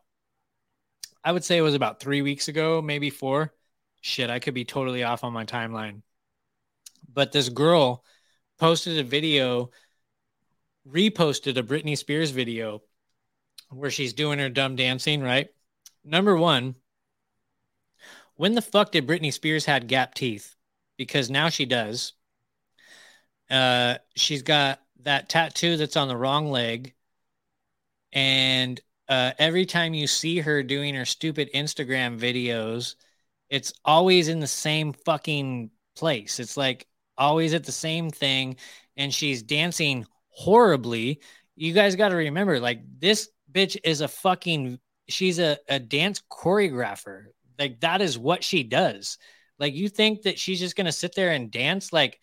I would say it was about three weeks ago, maybe four. Shit, I could be totally off on my timeline but this girl posted a video, reposted a Britney Spears video where she's doing her dumb dancing, right? Number one, when the fuck did Britney Spears had gap teeth? Because now she does. Uh, she's got that tattoo that's on the wrong leg. And uh, every time you see her doing her stupid Instagram videos, it's always in the same fucking place. It's like always at the same thing, and she's dancing horribly. You guys got to remember, like, this bitch is a fucking, she's a, a dance choreographer. Like, that is what she does. Like, you think that she's just going to sit there and dance like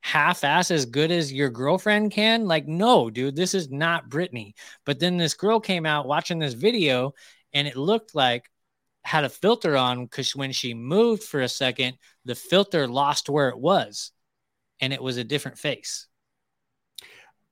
half ass as good as your girlfriend can? Like, no, dude, this is not Britney. But then this girl came out watching this video, and it looked like had a filter on because when she moved for a second, the filter lost where it was and it was a different face.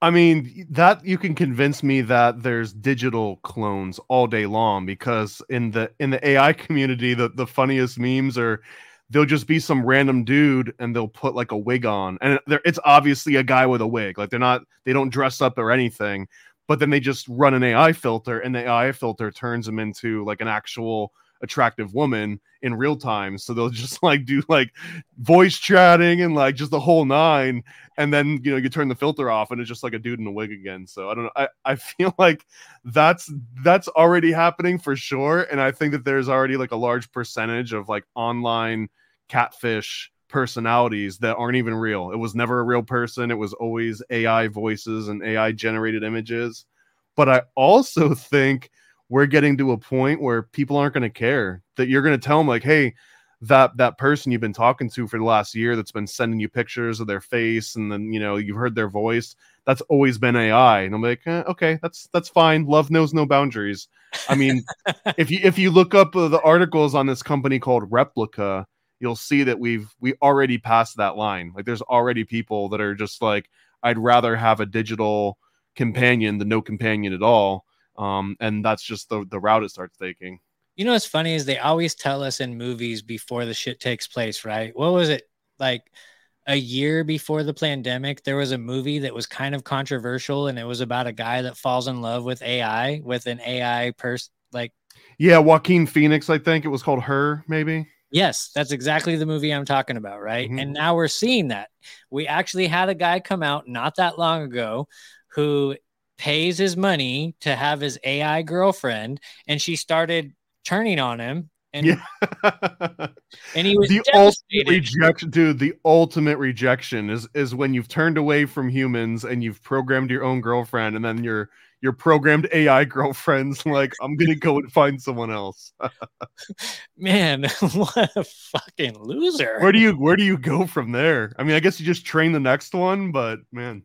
I mean, that you can convince me that there's digital clones all day long because in the in the AI community, the, the funniest memes are they'll just be some random dude and they'll put like a wig on. And it's obviously a guy with a wig. Like they're not they don't dress up or anything, but then they just run an AI filter and the AI filter turns them into like an actual attractive woman in real time. So they'll just like do like voice chatting and like just the whole nine. And then you know you turn the filter off and it's just like a dude in a wig again. So I don't know. I, I feel like that's that's already happening for sure. And I think that there's already like a large percentage of like online catfish personalities that aren't even real. It was never a real person. It was always AI voices and AI generated images. But I also think we're getting to a point where people aren't going to care that you're going to tell them like hey that that person you've been talking to for the last year that's been sending you pictures of their face and then you know you've heard their voice that's always been ai and i'm like eh, okay that's that's fine. Love knows no boundaries. I mean if you if you look up uh, the articles on this company called Replika you'll see that we've we already passed that line. Like there's already people that are just like i'd rather have a digital companion than no companion at all um and that's just the the route it starts taking you know what's funny is they always tell us in movies before the shit takes place, right? What was it like a year before the pandemic? There was a movie that was kind of controversial, and it was about a guy that falls in love with AI, with an AI person. Like, yeah, Joaquin Phoenix, I think it was called Her, maybe. Yes, that's exactly the movie I'm talking about, right? Mm-hmm. And now we're seeing that. We actually had a guy come out not that long ago who pays his money to have his AI girlfriend, and she started turning on him. And, yeah. and he was the ultimate rejection, dude. The ultimate rejection is is when you've turned away from humans and you've programmed your own girlfriend, and then your your programmed AI girlfriend's like, I'm gonna go and find someone else. Man, what a fucking loser. Where do you where do you go from there? I mean, I guess you just train the next one, but man.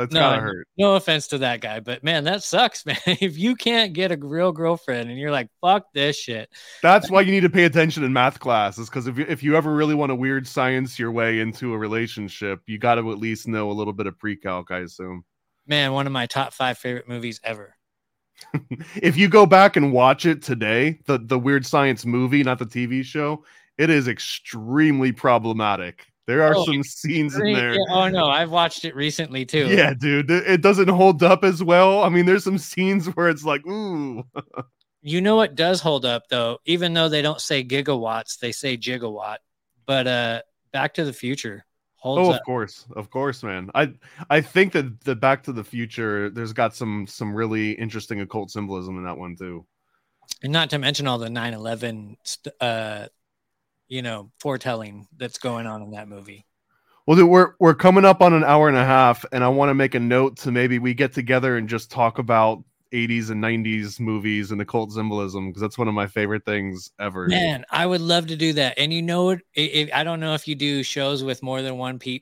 That's no, gotta hurt. No offense to that guy, but man, that sucks, man. if you can't get a real girlfriend and you're like, fuck this shit. That's why you need to pay attention in math classes. Because if you, if you ever really want to weird science your way into a relationship, you got to at least know a little bit of pre-calc, I assume. Man, one of my top five favorite movies ever. if you go back and watch it today, the the weird science movie, not the TV show, it is extremely problematic. There are oh, some scenes in there. Oh no, I've watched it recently too. Yeah, dude, it doesn't hold up as well. I mean, there's some scenes where it's like, ooh. you know what does hold up though, even though they don't say gigawatts, they say gigawatt. But uh Back to the Future holds Oh, of up. course. Of course, man. I I think that the Back to the Future there's got some some really interesting occult symbolism in that one too. And not to mention all the 9/11 uh you know foretelling that's going on in that movie. Well, dude, we're we're coming up on an hour and a half, and I want to make a note to maybe we get together and just talk about 80s and 90s movies and occult symbolism because that's one of my favorite things ever. Man, I would love to do that. And you know, it, it, I don't know if you do shows with more than one pe-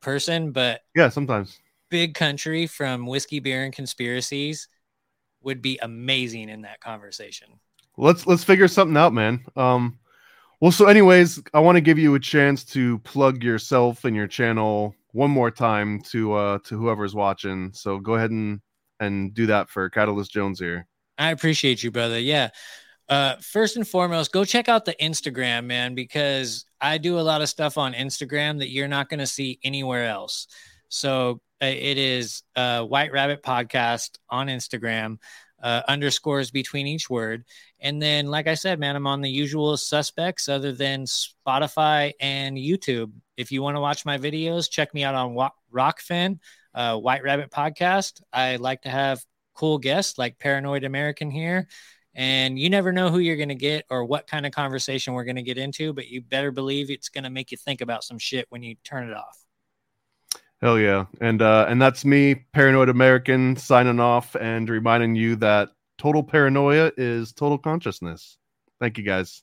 person, but yeah, sometimes Big Country from Whiskey, Beer, and Conspiracies would be amazing in that conversation. Let's let's figure something out, man. Um, well, so anyways, I want to give you a chance to plug yourself and your channel one more time to uh to whoever's watching. So go ahead and and do that for Katillist Jones here. I appreciate you, brother. Yeah. Uh, first and foremost, go check out the Instagram, man, because I do a lot of stuff on Instagram that you're not going to see anywhere else. So uh, it is uh, White Rabbit Podcast on Instagram uh, underscores between each word. And then, like I said, man, I'm on the usual suspects other than Spotify and YouTube. If you want to watch my videos, check me out on Rokfin, uh, White Rabbit Podcast. I like to have cool guests like Paranoid American here. And you never know who you're going to get or what kind of conversation we're going to get into, but you better believe it's going to make you think about some shit when you turn it off. Hell yeah. And uh and that's me, Paranoid American, signing off and reminding you that total paranoia is total consciousness. Thank you guys.